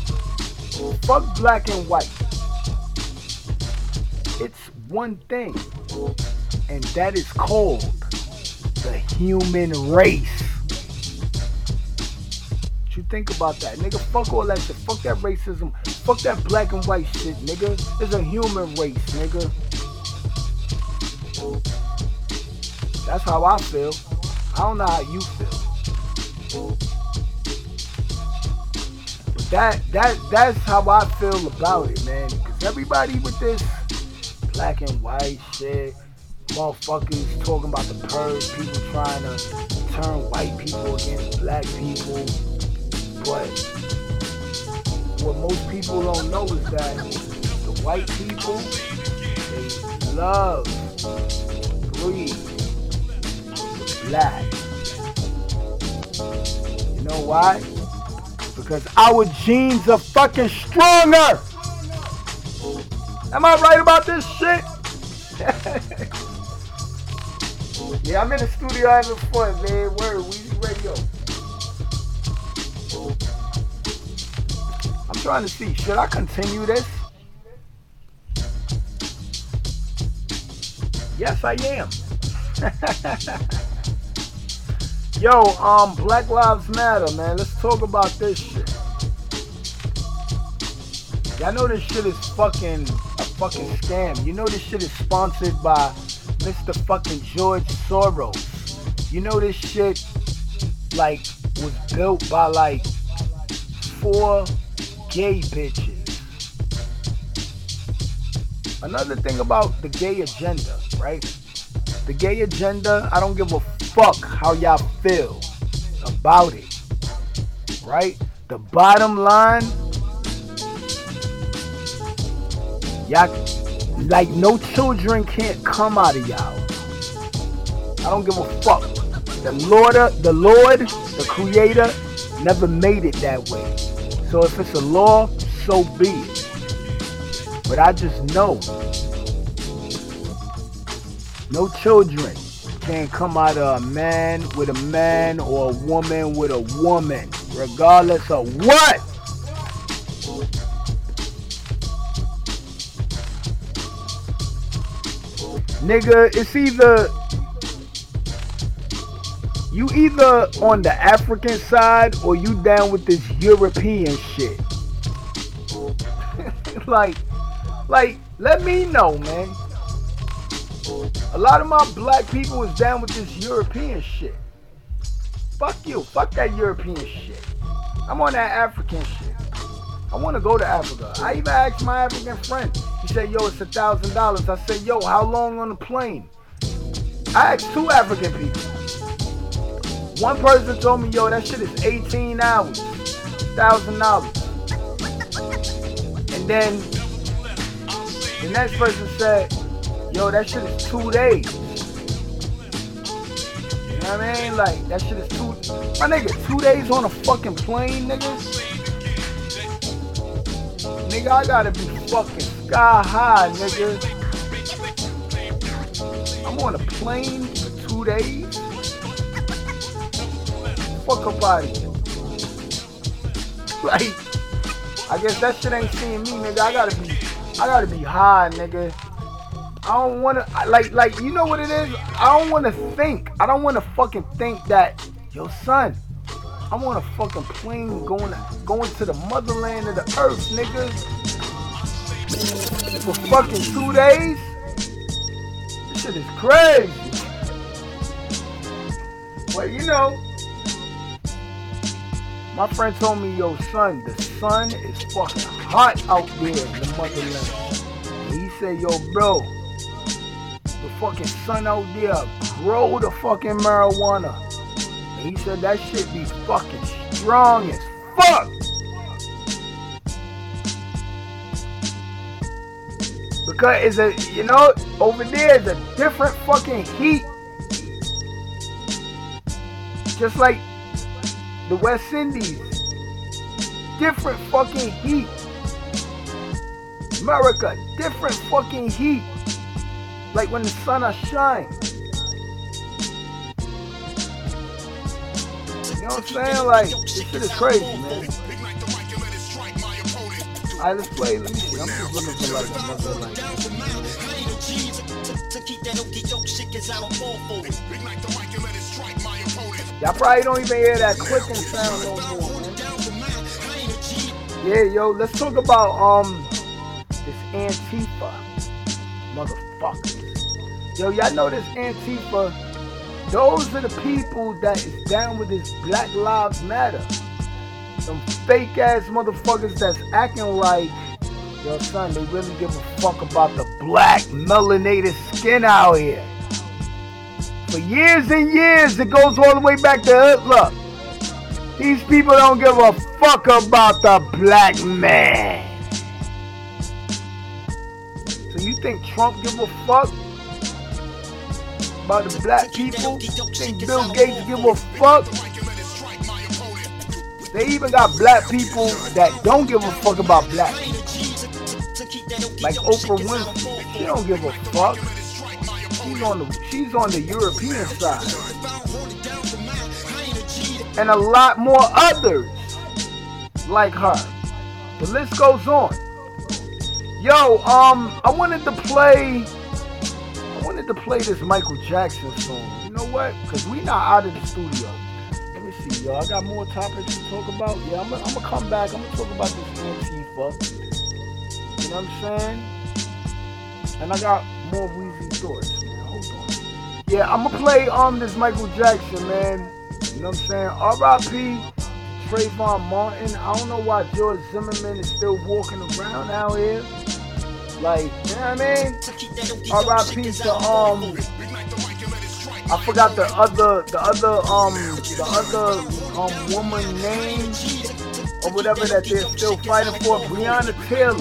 Fuck black and white. It's one thing, and that is called the human race. What you think about that, nigga? Fuck all that shit. Fuck that racism. Fuck that black and white shit, nigga. It's a human race, nigga. That's how I feel. I don't know how you feel. But that that that's how I feel about it, man. Cause everybody with this black and white shit, motherfuckers talking about the purge, people trying to turn white people against black people. But what most people don't know is that the white people, they love, breathe, black. You know why? Because our genes are fucking stronger. Am I right about this shit? yeah, I'm in the studio having fun, man. Word, Weezy Radio. I'm trying to see, should I continue this? Yes, I am. Yo, um, Black Lives Matter, man. Let's talk about this shit. Y'all know this shit is fucking a fucking scam. You know this shit is sponsored by Mr. fucking George Soros. You know this shit like was built by like four gay bitches. Another thing about the gay agenda, right? The gay agenda, I don't give a fuck how y'all feel about it. Right? The bottom line, y'all like no children can't come out of y'all. I don't give a fuck. The Lord, the Lord, the Creator, never made it that way. So if it's a law, so be it. But I just know no children can come out of a man with a man or a woman with a woman, regardless of what. Nigga, it's either you either on the African side or you down with this European shit. like, like, let me know, man. A lot of my black people is down with this European shit. Fuck you. Fuck that European shit. I'm on that African shit. I want to go to Africa. I even asked my African friend. He said, yo, it's a thousand dollars. I said, yo, how long on the plane? I asked two African people. One person told me, yo, that shit is 18 hours. Thousand dollars. And then the next person said, yo, that shit is two days. You know what I mean? Like, that shit is two, my nigga, two days on a fucking plane, nigga? Nigga, I gotta be fucking sky high, nigga. I'm on a plane for two days? Fuck up here. Like, I guess that shit ain't seeing me, nigga. I gotta be, I gotta be high, nigga. I don't wanna, like, like, you know what it is? I don't wanna think. I don't wanna fucking think that, yo, son, I'm on a fucking plane going going to the motherland of the earth, nigga. For fucking two days? This shit is crazy. Well, you know, my friend told me, yo, son, the sun is fucking hot out there in the motherland. And he said, yo, bro, the fucking sun out there grow the fucking marijuana. And he said that shit be fucking strong as fuck. Because it's a, you know, over there is a different fucking heat. Just like the West Indies. Different fucking heat. America, different fucking heat. Like when the sun are shine. You know what I'm saying? Like, this shit is crazy, man. Alright, let's play. Let me see. I'm just looking for like another like. Y'all probably don't even hear that clicking sound no more, man. Yeah, yo, let's talk about um this Antifa motherfucker. Yo, y'all know this Antifa. Those are the people that is down with this Black Lives Matter. Some fake ass motherfuckers that's acting like, yo, son, they really give a fuck about the black melanated skin out here. For years and years, it goes all the way back to Hitler. These people don't give a fuck about the black man. So you think Trump give a fuck about the black people? Think Bill Gates give a fuck? They even got black people that don't give a fuck about black people. Like Oprah Winfrey, she don't give a fuck. She's on the she's on the European side. And a lot more others like her. The list goes on. Yo, um, I wanted to play I wanted to play this Michael Jackson song. You know what? Cause we not out of the studio. Let me see, y'all. I got more topics to talk about. Yeah, I'm gonna I'm gonna come back. I'm gonna talk about this Antifa. You know what I'm saying? And I got more Weezy thoughts, man. Hold on. Yeah, I'm gonna play um this Michael Jackson, man. You know what I'm saying? R.I.P. Trayvon Martin. I don't know why George Zimmerman is still walking around out here. Like, you know what I mean? R.I.P. to um I forgot the other the other um the other um woman name or whatever that they're still fighting for, Breonna Taylor.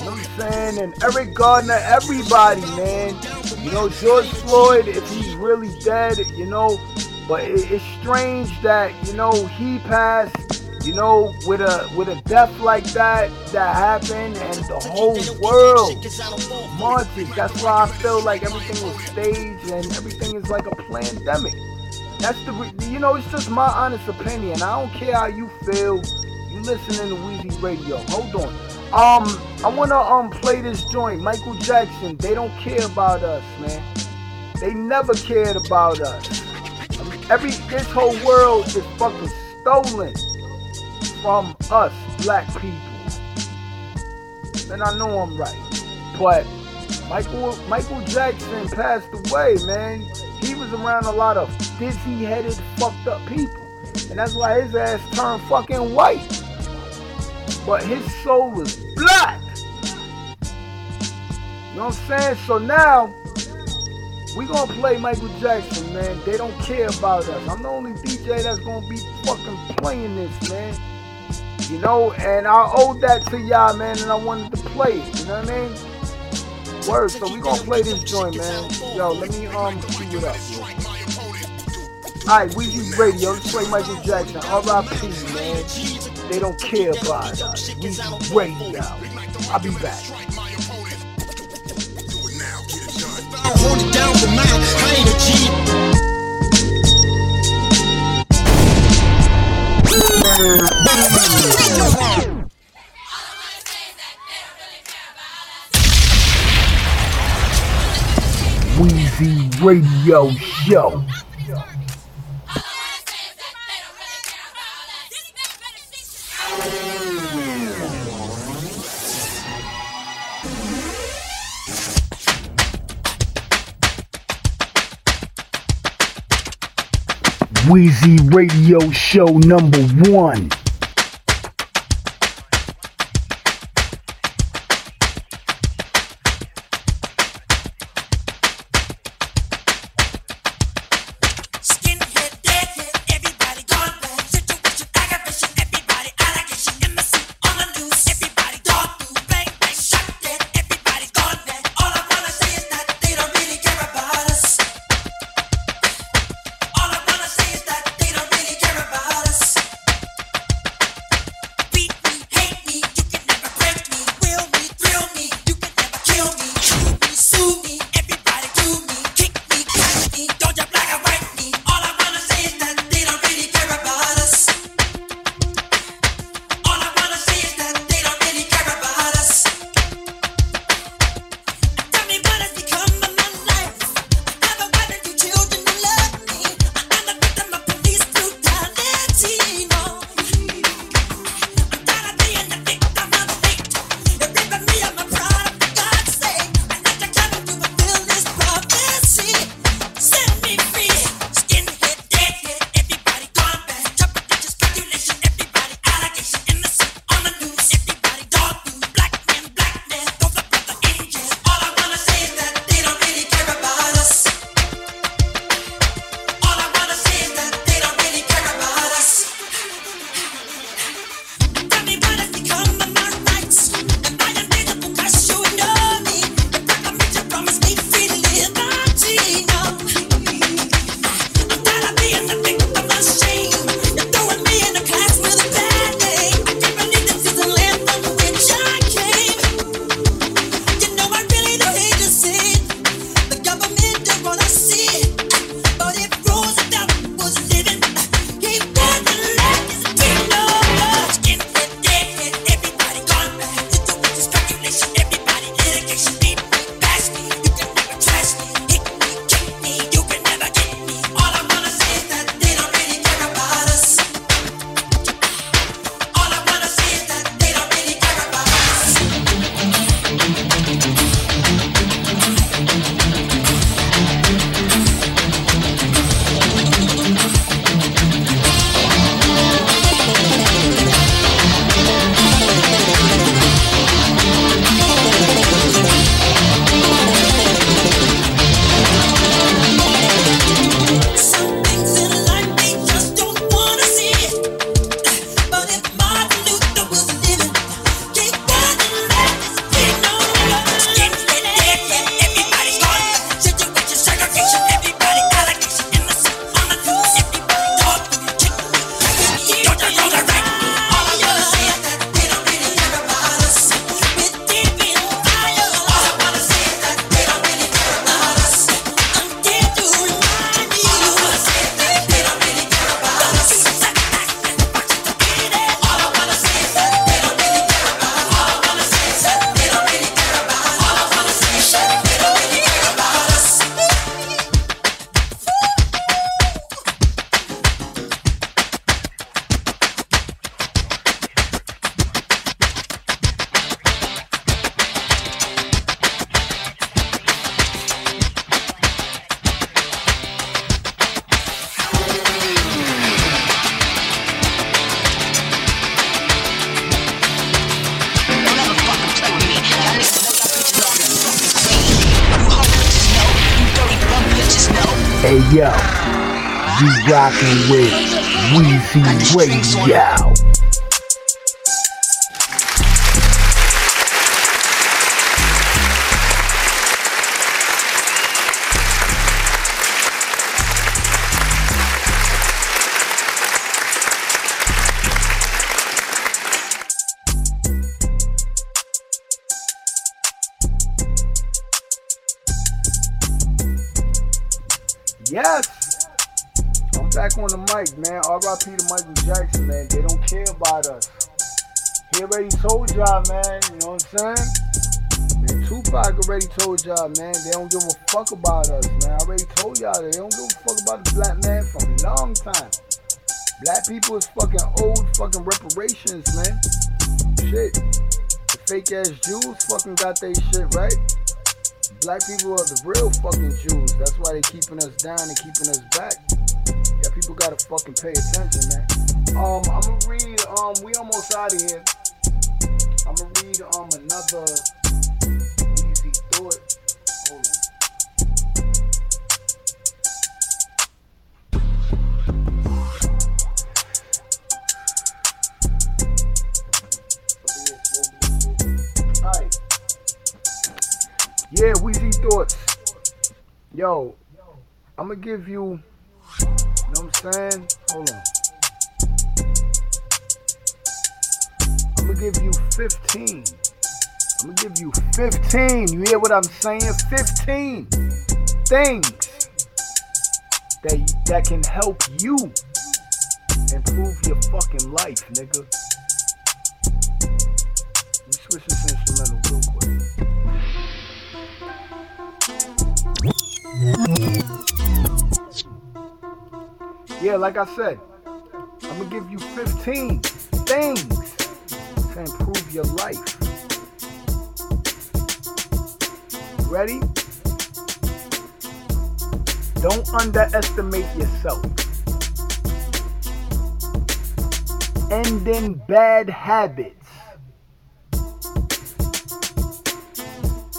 You know what I'm saying? And Eric Gardner, everybody, man. You know, George Floyd, if he's really dead, you know, but it, it's strange that, you know, he passed, you know, with a with a death like that that happened and the whole world marches. That's why I feel like everything was staged and everything is like a pandemic. That's the, re- you know, it's just my honest opinion. I don't care how you feel. You listening to Weezy Radio. Hold on. Um, I wanna um play this joint. Michael Jackson. They don't care about us, man. They never cared about us. Every this whole world is fucking stolen from us, black people. And I know I'm right. But Michael Michael Jackson passed away, man. He was around a lot of dizzy headed, fucked up people. And that's why his ass turned fucking white. But his soul was black. You know what I'm saying? So now we gonna play Michael Jackson, man. They don't care about us. I'm the only DJ that's gonna be fucking playing this, man. You know, and I owe that to y'all, man, and I wanted to play it. You know what I mean? Word. So we gonna play this joint, man. Yo, let me um cue it up. Alright, Weezy Radio. Let's play Michael Jackson. R.I.P. Man. They don't care about us. Weezy Radio. I'll be back. Hold it down for. Weezy Radio Show. Weezy Radio Show number one. You rockin' with Weezy Radio. R.I.P. to Michael Jackson, man. They don't care about us. He already told y'all, man. You know what I'm saying? Man, Tupac already told y'all, man. They don't give a fuck about us, man. I already told y'all that they don't give a fuck about the black man for a long time. Black people is fucking old fucking reparations, man. Shit. The fake ass Jews fucking got they shit right. Black people are the real fucking Jews. That's why they keeping us down and keeping us back. Yeah, people gotta fucking pay attention, man. Um, I'm gonna read. Um, we almost out of here. I'm gonna read um another Weezy thought. Hold on. Yeah, Weezy thoughts. Yo, I'm gonna give you. I'm saying? Hold on. I'm gonna give you 15. I'm gonna give you 15. You hear what I'm saying? 15 things that that can help you improve your fucking life, nigga. Let switch this instrumental real quick. Yeah, like I said, I'm gonna give you 15 things to improve your life. Ready? Don't underestimate yourself. Ending bad habits.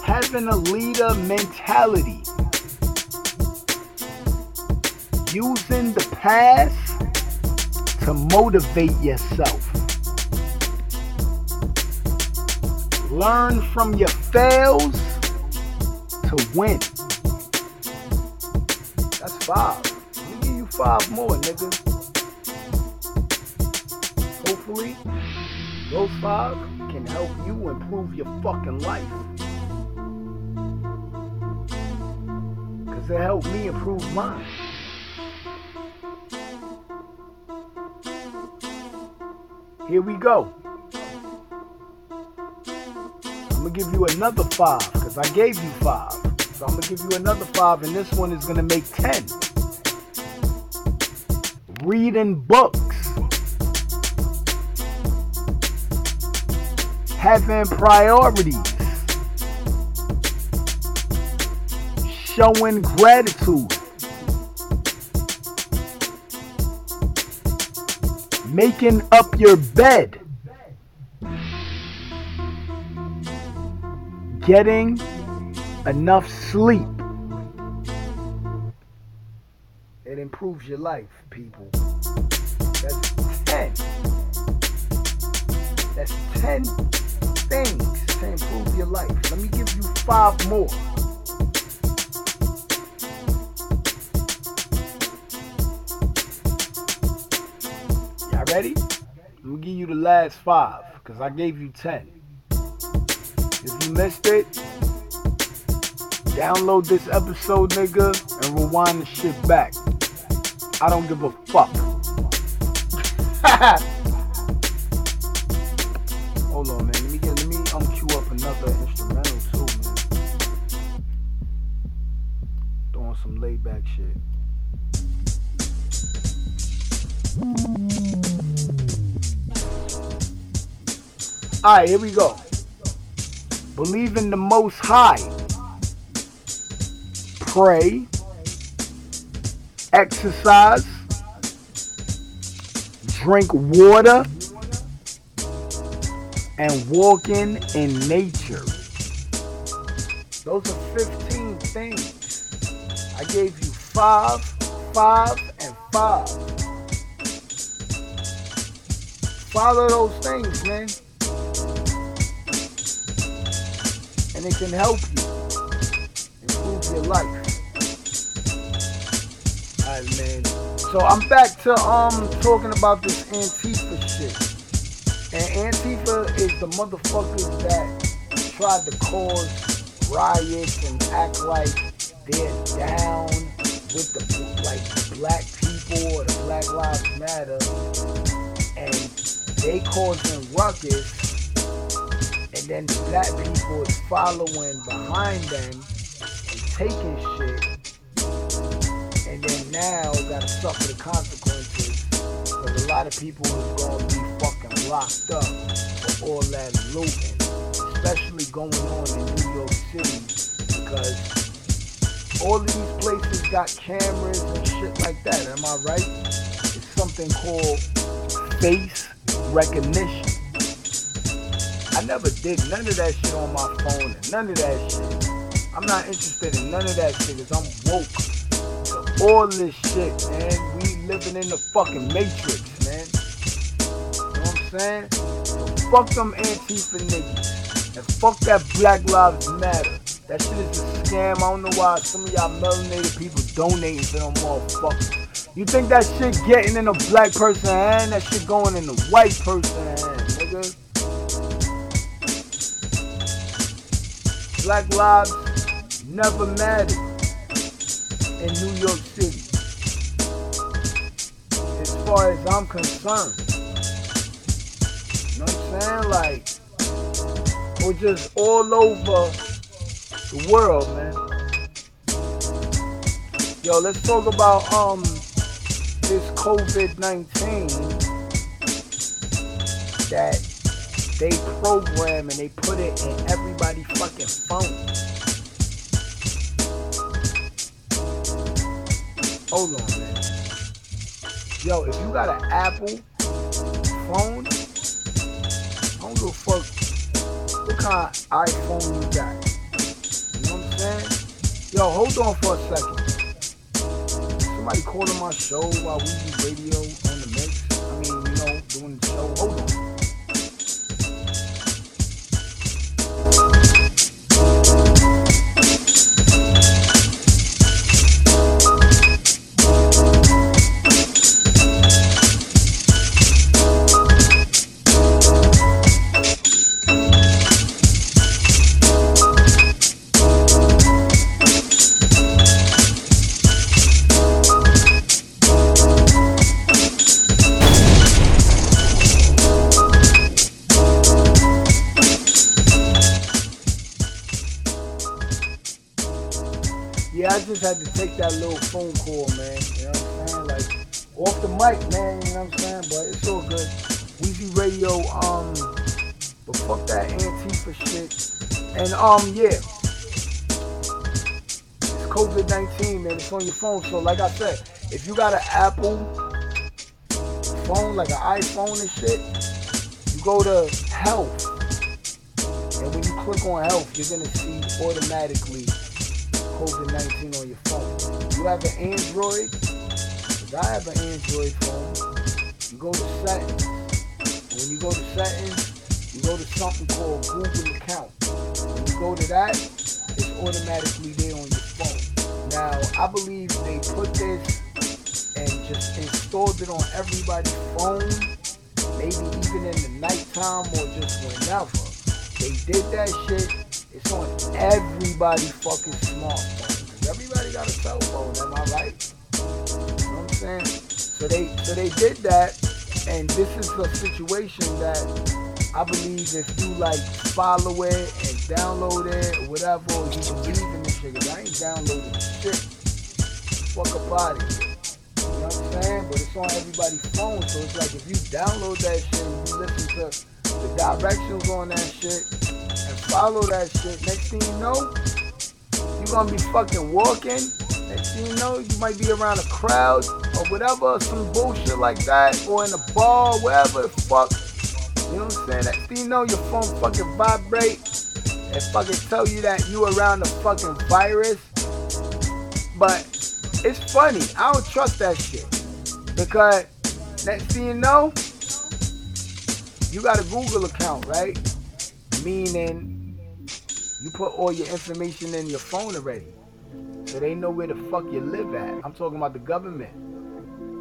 Having a leader mentality. Using the past to motivate yourself. Learn from your fails to win. That's five. Let me give you five more, nigga. Hopefully, those five can help you improve your fucking life. Cause they helped me improve mine. Here we go. I'm gonna give you another five because I gave you five. So I'm gonna give you another five, and this one is gonna make ten. Reading books. Having priorities. Showing gratitude. Making up your bed. Getting enough sleep. It improves your life, people. That's 10. That's 10 things to improve your life. Let me give you five more. Ready? I'm gonna give you the last five because I gave you 10. If you missed it, download this episode, nigga, and rewind the shit back. I don't give a fuck. Hold on, man. Let me get let me um up another instrumental too, man. Doing some laid back shit. Alright, here we go. Believe in the most high. Pray. Exercise. Drink water. And walking in nature. Those are 15 things. I gave you five, five, and five. Follow those things, man. And it can help you improve your life. Alright, man. So I'm back to um talking about this Antifa shit. And Antifa is the motherfuckers that tried to cause riots and act like they're down with the like black people or the Black Lives Matter, and they causing ruckus, then black people is following behind them and taking shit, and then now gotta suffer the consequences. Because a lot of people is gonna be fucking locked up for all that looting, especially going on in New York City, because all these places got cameras and shit like that. Am I right? It's something called face recognition. Never did none of that shit on my phone none of that shit. I'm not interested in none of that shit because I'm woke all this shit, man. We living in the fucking matrix, man. You know what I'm saying? So fuck them Antifa niggas. And fuck that Black Lives Matter. That shit is a scam. I don't know why some of y'all melanated people donating to them motherfuckers. You think that shit getting in a black person hand? That shit going in a white person hand, Black lives never mattered in New York City. As far as I'm concerned. You know what I'm saying? Like, or just all over the world, man. Yo, let's talk about um this COVID-19 that they program and they put it in everybody's fucking phone. Hold on, man. Yo, if you got an Apple phone, I don't give a fuck what kind of iPhone you got. You know what I'm saying? Yo, hold on for a second. Somebody calling my show while we do radio on the mix. I mean, you know, doing the show. Hold that little phone call, man. You know what I'm saying? Like off the mic, man. You know what I'm saying? But it's all good. Weezy Radio, um, but fuck that Antifa shit. And um, yeah, it's COVID 19, man. It's on your phone. So like I said, if you got an Apple phone, like an iPhone and shit, you go to health. And when you click on health, you're gonna see automatically COVID-19 on your phone. You have an Android, 'cause I have an Android phone. You go to settings. When you go to settings, you go to something called Google account. When you go to that, it's automatically there on your phone. Now, I believe they put this and just installed it on everybody's phone, maybe even in the nighttime or just whenever. They did that shit. It's on everybody's fucking smartphone. Everybody got a cell phone, am I right? You know what I'm saying? So they so they did that, and this is a situation that I believe if you like follow it and download it or whatever, or you believe in this shit, 'cause I ain't downloading shit. Fuck a body. You know what I'm saying? But it's on everybody's phone, so it's like if you download that shit and you listen to the directions on that shit and follow that shit, next thing you know, gonna be fucking walking. Next thing you know, you might be around a crowd or whatever, some bullshit like that, or in a bar, wherever the fuck. You know what I'm saying? Next thing you know, your phone fucking vibrate and fucking tell you that you around a fucking virus. But it's funny. I don't trust that shit because next thing you know, you got a Google account, right? Meaning you put all your information in your phone already, so they know where the fuck you live at. I'm talking about the government.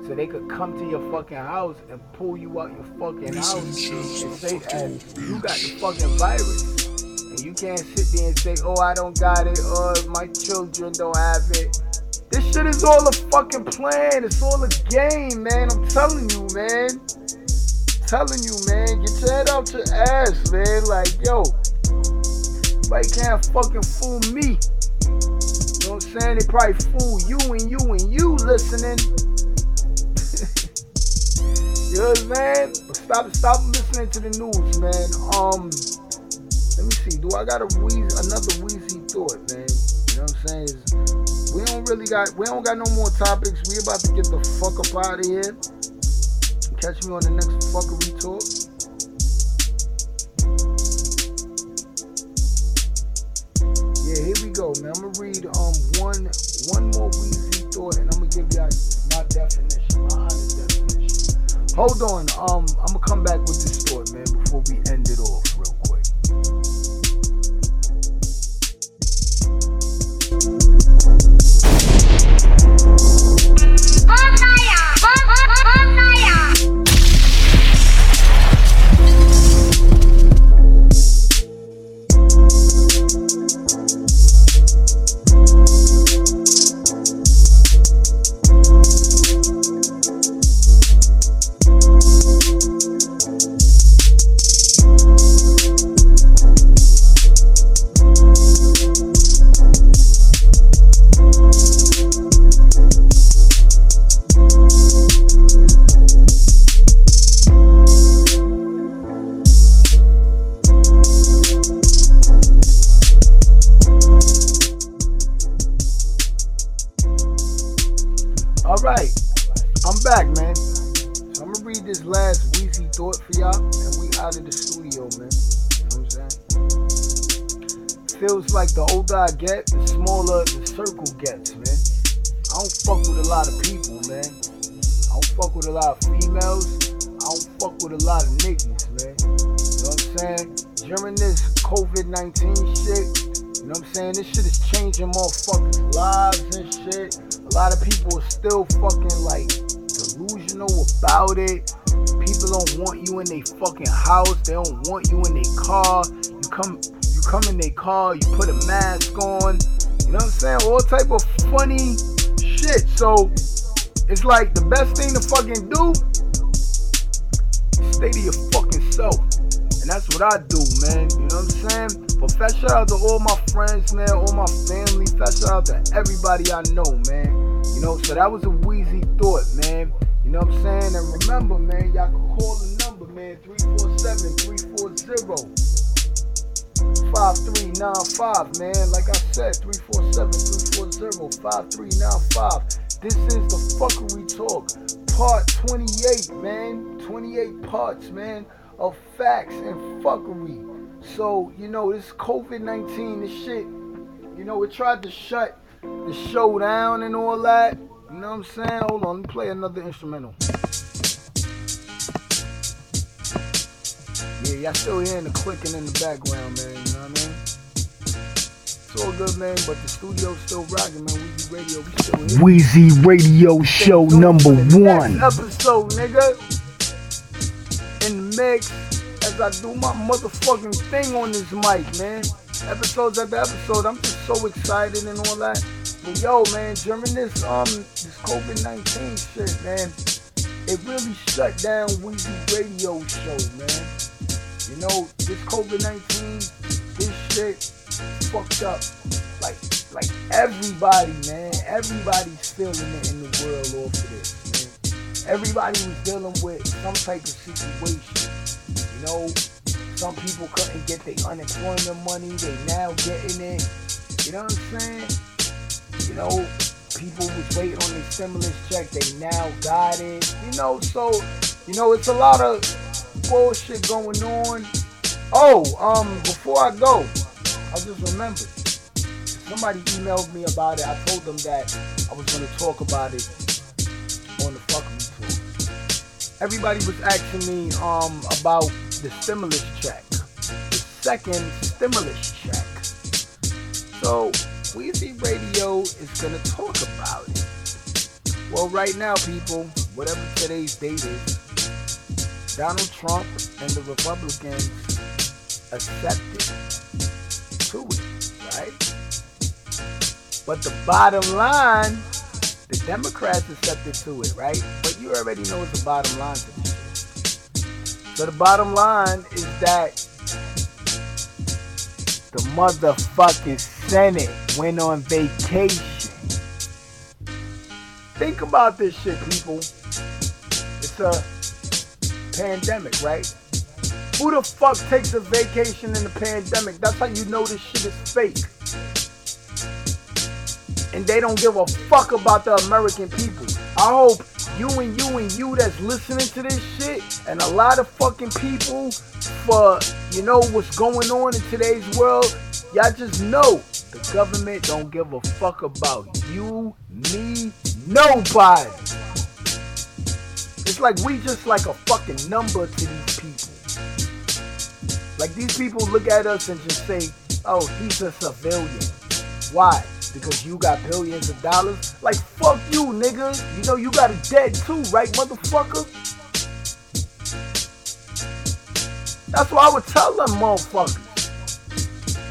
So they could come to your fucking house and pull you out your fucking house and say that you got the fucking virus. And you can't sit there and say, oh, I don't got it, or my children don't have it. This shit is all a fucking plan. It's all a game, man. I'm telling you, man. telling you, man. Get your head out your ass, man. Like, yo, nobody can't fucking fool me. You know what I'm saying? They probably fool you and you and you listening. you know what I'm saying? Stop, stop listening to the news, man. Um, let me see. Do I got a Weezy, another Weezy thought, man? You know what I'm saying? Is we don't really got, we don't got no more topics. We about to get the fuck up out of here. Catch me on the next fuckery talk. Hold on, um, I'm gonna come back with this story, man, before we end it COVID-19 shit, you know what I'm saying? This shit is changing motherfuckers' lives and shit. A lot of people are still fucking like delusional about it. People don't want you in their fucking house. They don't want you in their car. You come you come in their car, you put a mask on. You know what I'm saying? All type of funny shit. So it's like the best thing to fucking do stay to your fucking self. That's what I do, man. You know what I'm saying? But fat shout out to all my friends, man, all my family. Fat shout out to everybody I know, man. You know, so that was a Weezy thought, man. You know what I'm saying? And remember, man, y'all can call the number, man, 347-340. 5395, man. Like I said, 347-340-5395. This is the fuckery talk. Part 28, man. 28 parts, man, of facts and fuckery. So, you know, this COVID-19, this shit, you know, it tried to shut the show down and all that. You know what I'm saying? Hold on, let me play another instrumental. Yeah, y'all still hearing the clicking in the background, man. You know what I mean? It's all good, man, but the studio's still rocking, man. Weezy Radio, we still here. Weezy Radio Show number one. Next episode, nigga. As I do my motherfucking thing on this mic, man. Episodes after episode, I'm just so excited and all that. But yo, man, during this um this COVID nineteen shit, man, it really shut down Weezy Radio show, man. You know, this COVID nineteen, this shit fucked up. Like like everybody, man. Everybody's feeling it in the world off of this. Everybody was dealing with some type of situation. You know, some people couldn't get their unemployment money, they now getting it. You know what I'm saying? You know, people was waiting on their stimulus check, they now got it. You know, so you know it's a lot of bullshit going on. Oh, um, before I go, I just remembered. somebody emailed me about it. I told them that I was gonna talk about it on the fuckery talk. Everybody was asking me um about the stimulus check, the second stimulus check. So Weezy Radio is gonna talk about it. Well, right now, people, whatever today's date is, Donald Trump and the Republicans accepted to it, right? But the bottom line, the Democrats accepted to it, right? But you already know what the bottom line this. So the bottom line is that the motherfucking Senate went on vacation. Think about this shit, people. It's a pandemic, right? Who the fuck takes a vacation in a pandemic? That's how you know this shit is fake. And they don't give a fuck about the American people. I hope you and you and you that's listening to this shit and a lot of fucking people for you know what's going on in today's world, y'all just know the government don't give a fuck about you, me, nobody. It's like we just like a fucking number to these people. Like these people look at us and just say, oh, he's a civilian. Why? Because you got billions of dollars? Like, fuck you, nigga. You know you got a debt too, right, motherfucker? That's what I would tell them motherfuckers.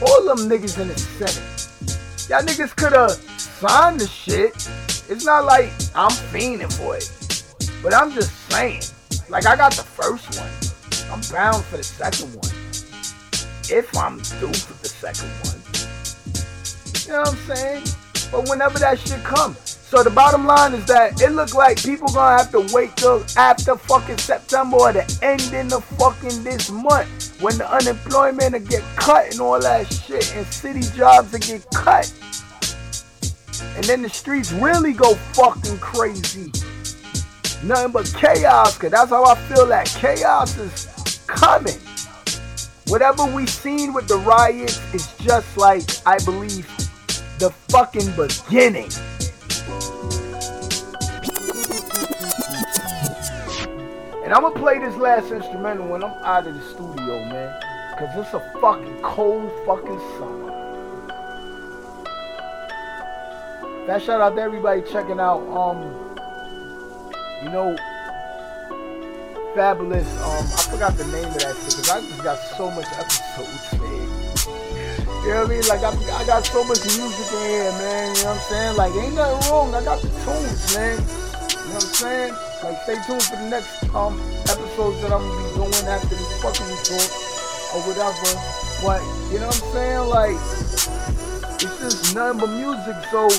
All them niggas in the Senate. Y'all niggas could have signed the shit. It's not like I'm fiending for it. But I'm just saying. Like, I got the first one. I'm bound for the second one. If I'm due for the second one. You know what I'm saying? But whenever that shit come. So the bottom line is that it look like people gonna have to wait till after fucking September or the ending of fucking this month when the unemployment will get cut and all that shit and city jobs will get cut. And then the streets really go fucking crazy. Nothing but chaos, cause that's how I feel that chaos is coming. Whatever we seen with the riots is just like, I believe, the fucking beginning. And I'm gonna play this last instrumental when I'm out of the studio, man. Cause it's a fucking cold fucking summer. That shout out to everybody checking out, um, you know, Fabulous, um, I forgot the name of that shit, cause I just got so much episodes, man. You know what I mean? Like, I, I got so much music in here, man. You know what I'm saying? Like, ain't nothing wrong. I got the tunes, man. You know what I'm saying? Like, stay tuned for the next um episodes that I'm gonna be doing after this fucking talk or whatever. But you know what I'm saying? Like, it's just nothing but music. So,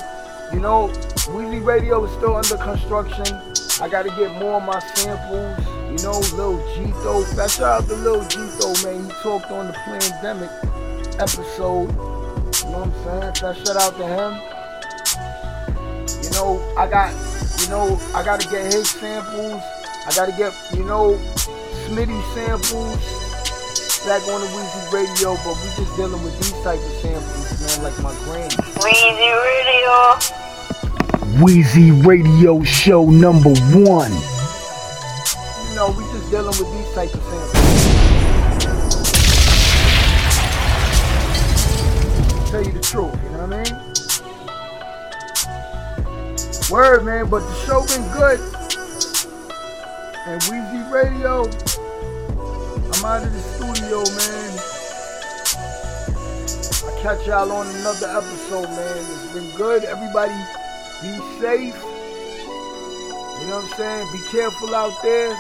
you know, Weezy Radio is still under construction. I gotta get more of my samples. You know, Lil Gito. Shout out to Lil Gito, man. He talked on the pandemic episode. You know what I'm saying? So shout out to him. You know, I got, you know, I gotta get his samples. I gotta get, you know, Smitty samples back on the Weezy Radio, but we just dealing with these type of samples, man, like my granny. Weezy Radio. Weezy Radio Show number one. You know, we just dealing with these type of samples. Tell you know what I mean? Word, man, but the show been good. And Weezy Radio, I'm out of the studio, man. I catch y'all on another episode, man. It's been good. Everybody be safe. You know what I'm saying? Be careful out there.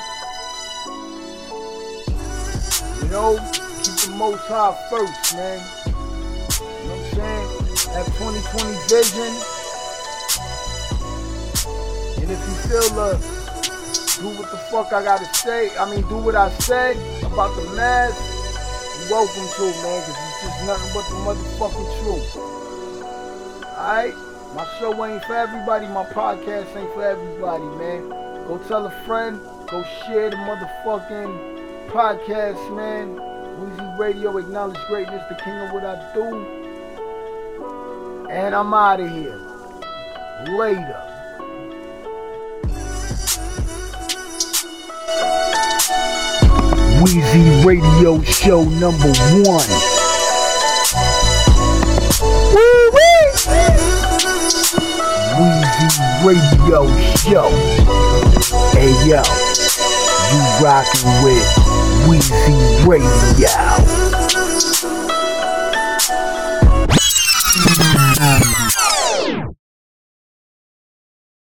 You know, keep the most high first, man. That 2020 vision. And if you feel uh, do what the fuck I gotta say, I mean, do what I said about the mask, welcome to, man, because it's just nothing but the motherfucking truth. Alright? My show ain't for everybody, my podcast ain't for everybody, man. Go tell a friend, go share the motherfucking podcast, man. Weezy Radio, acknowledge greatness, the king of what I do. And I'm out of here. Later. Weezy Radio Show number one. Weezy Radio Show. Hey yo, you rockin' with Weezy Radio.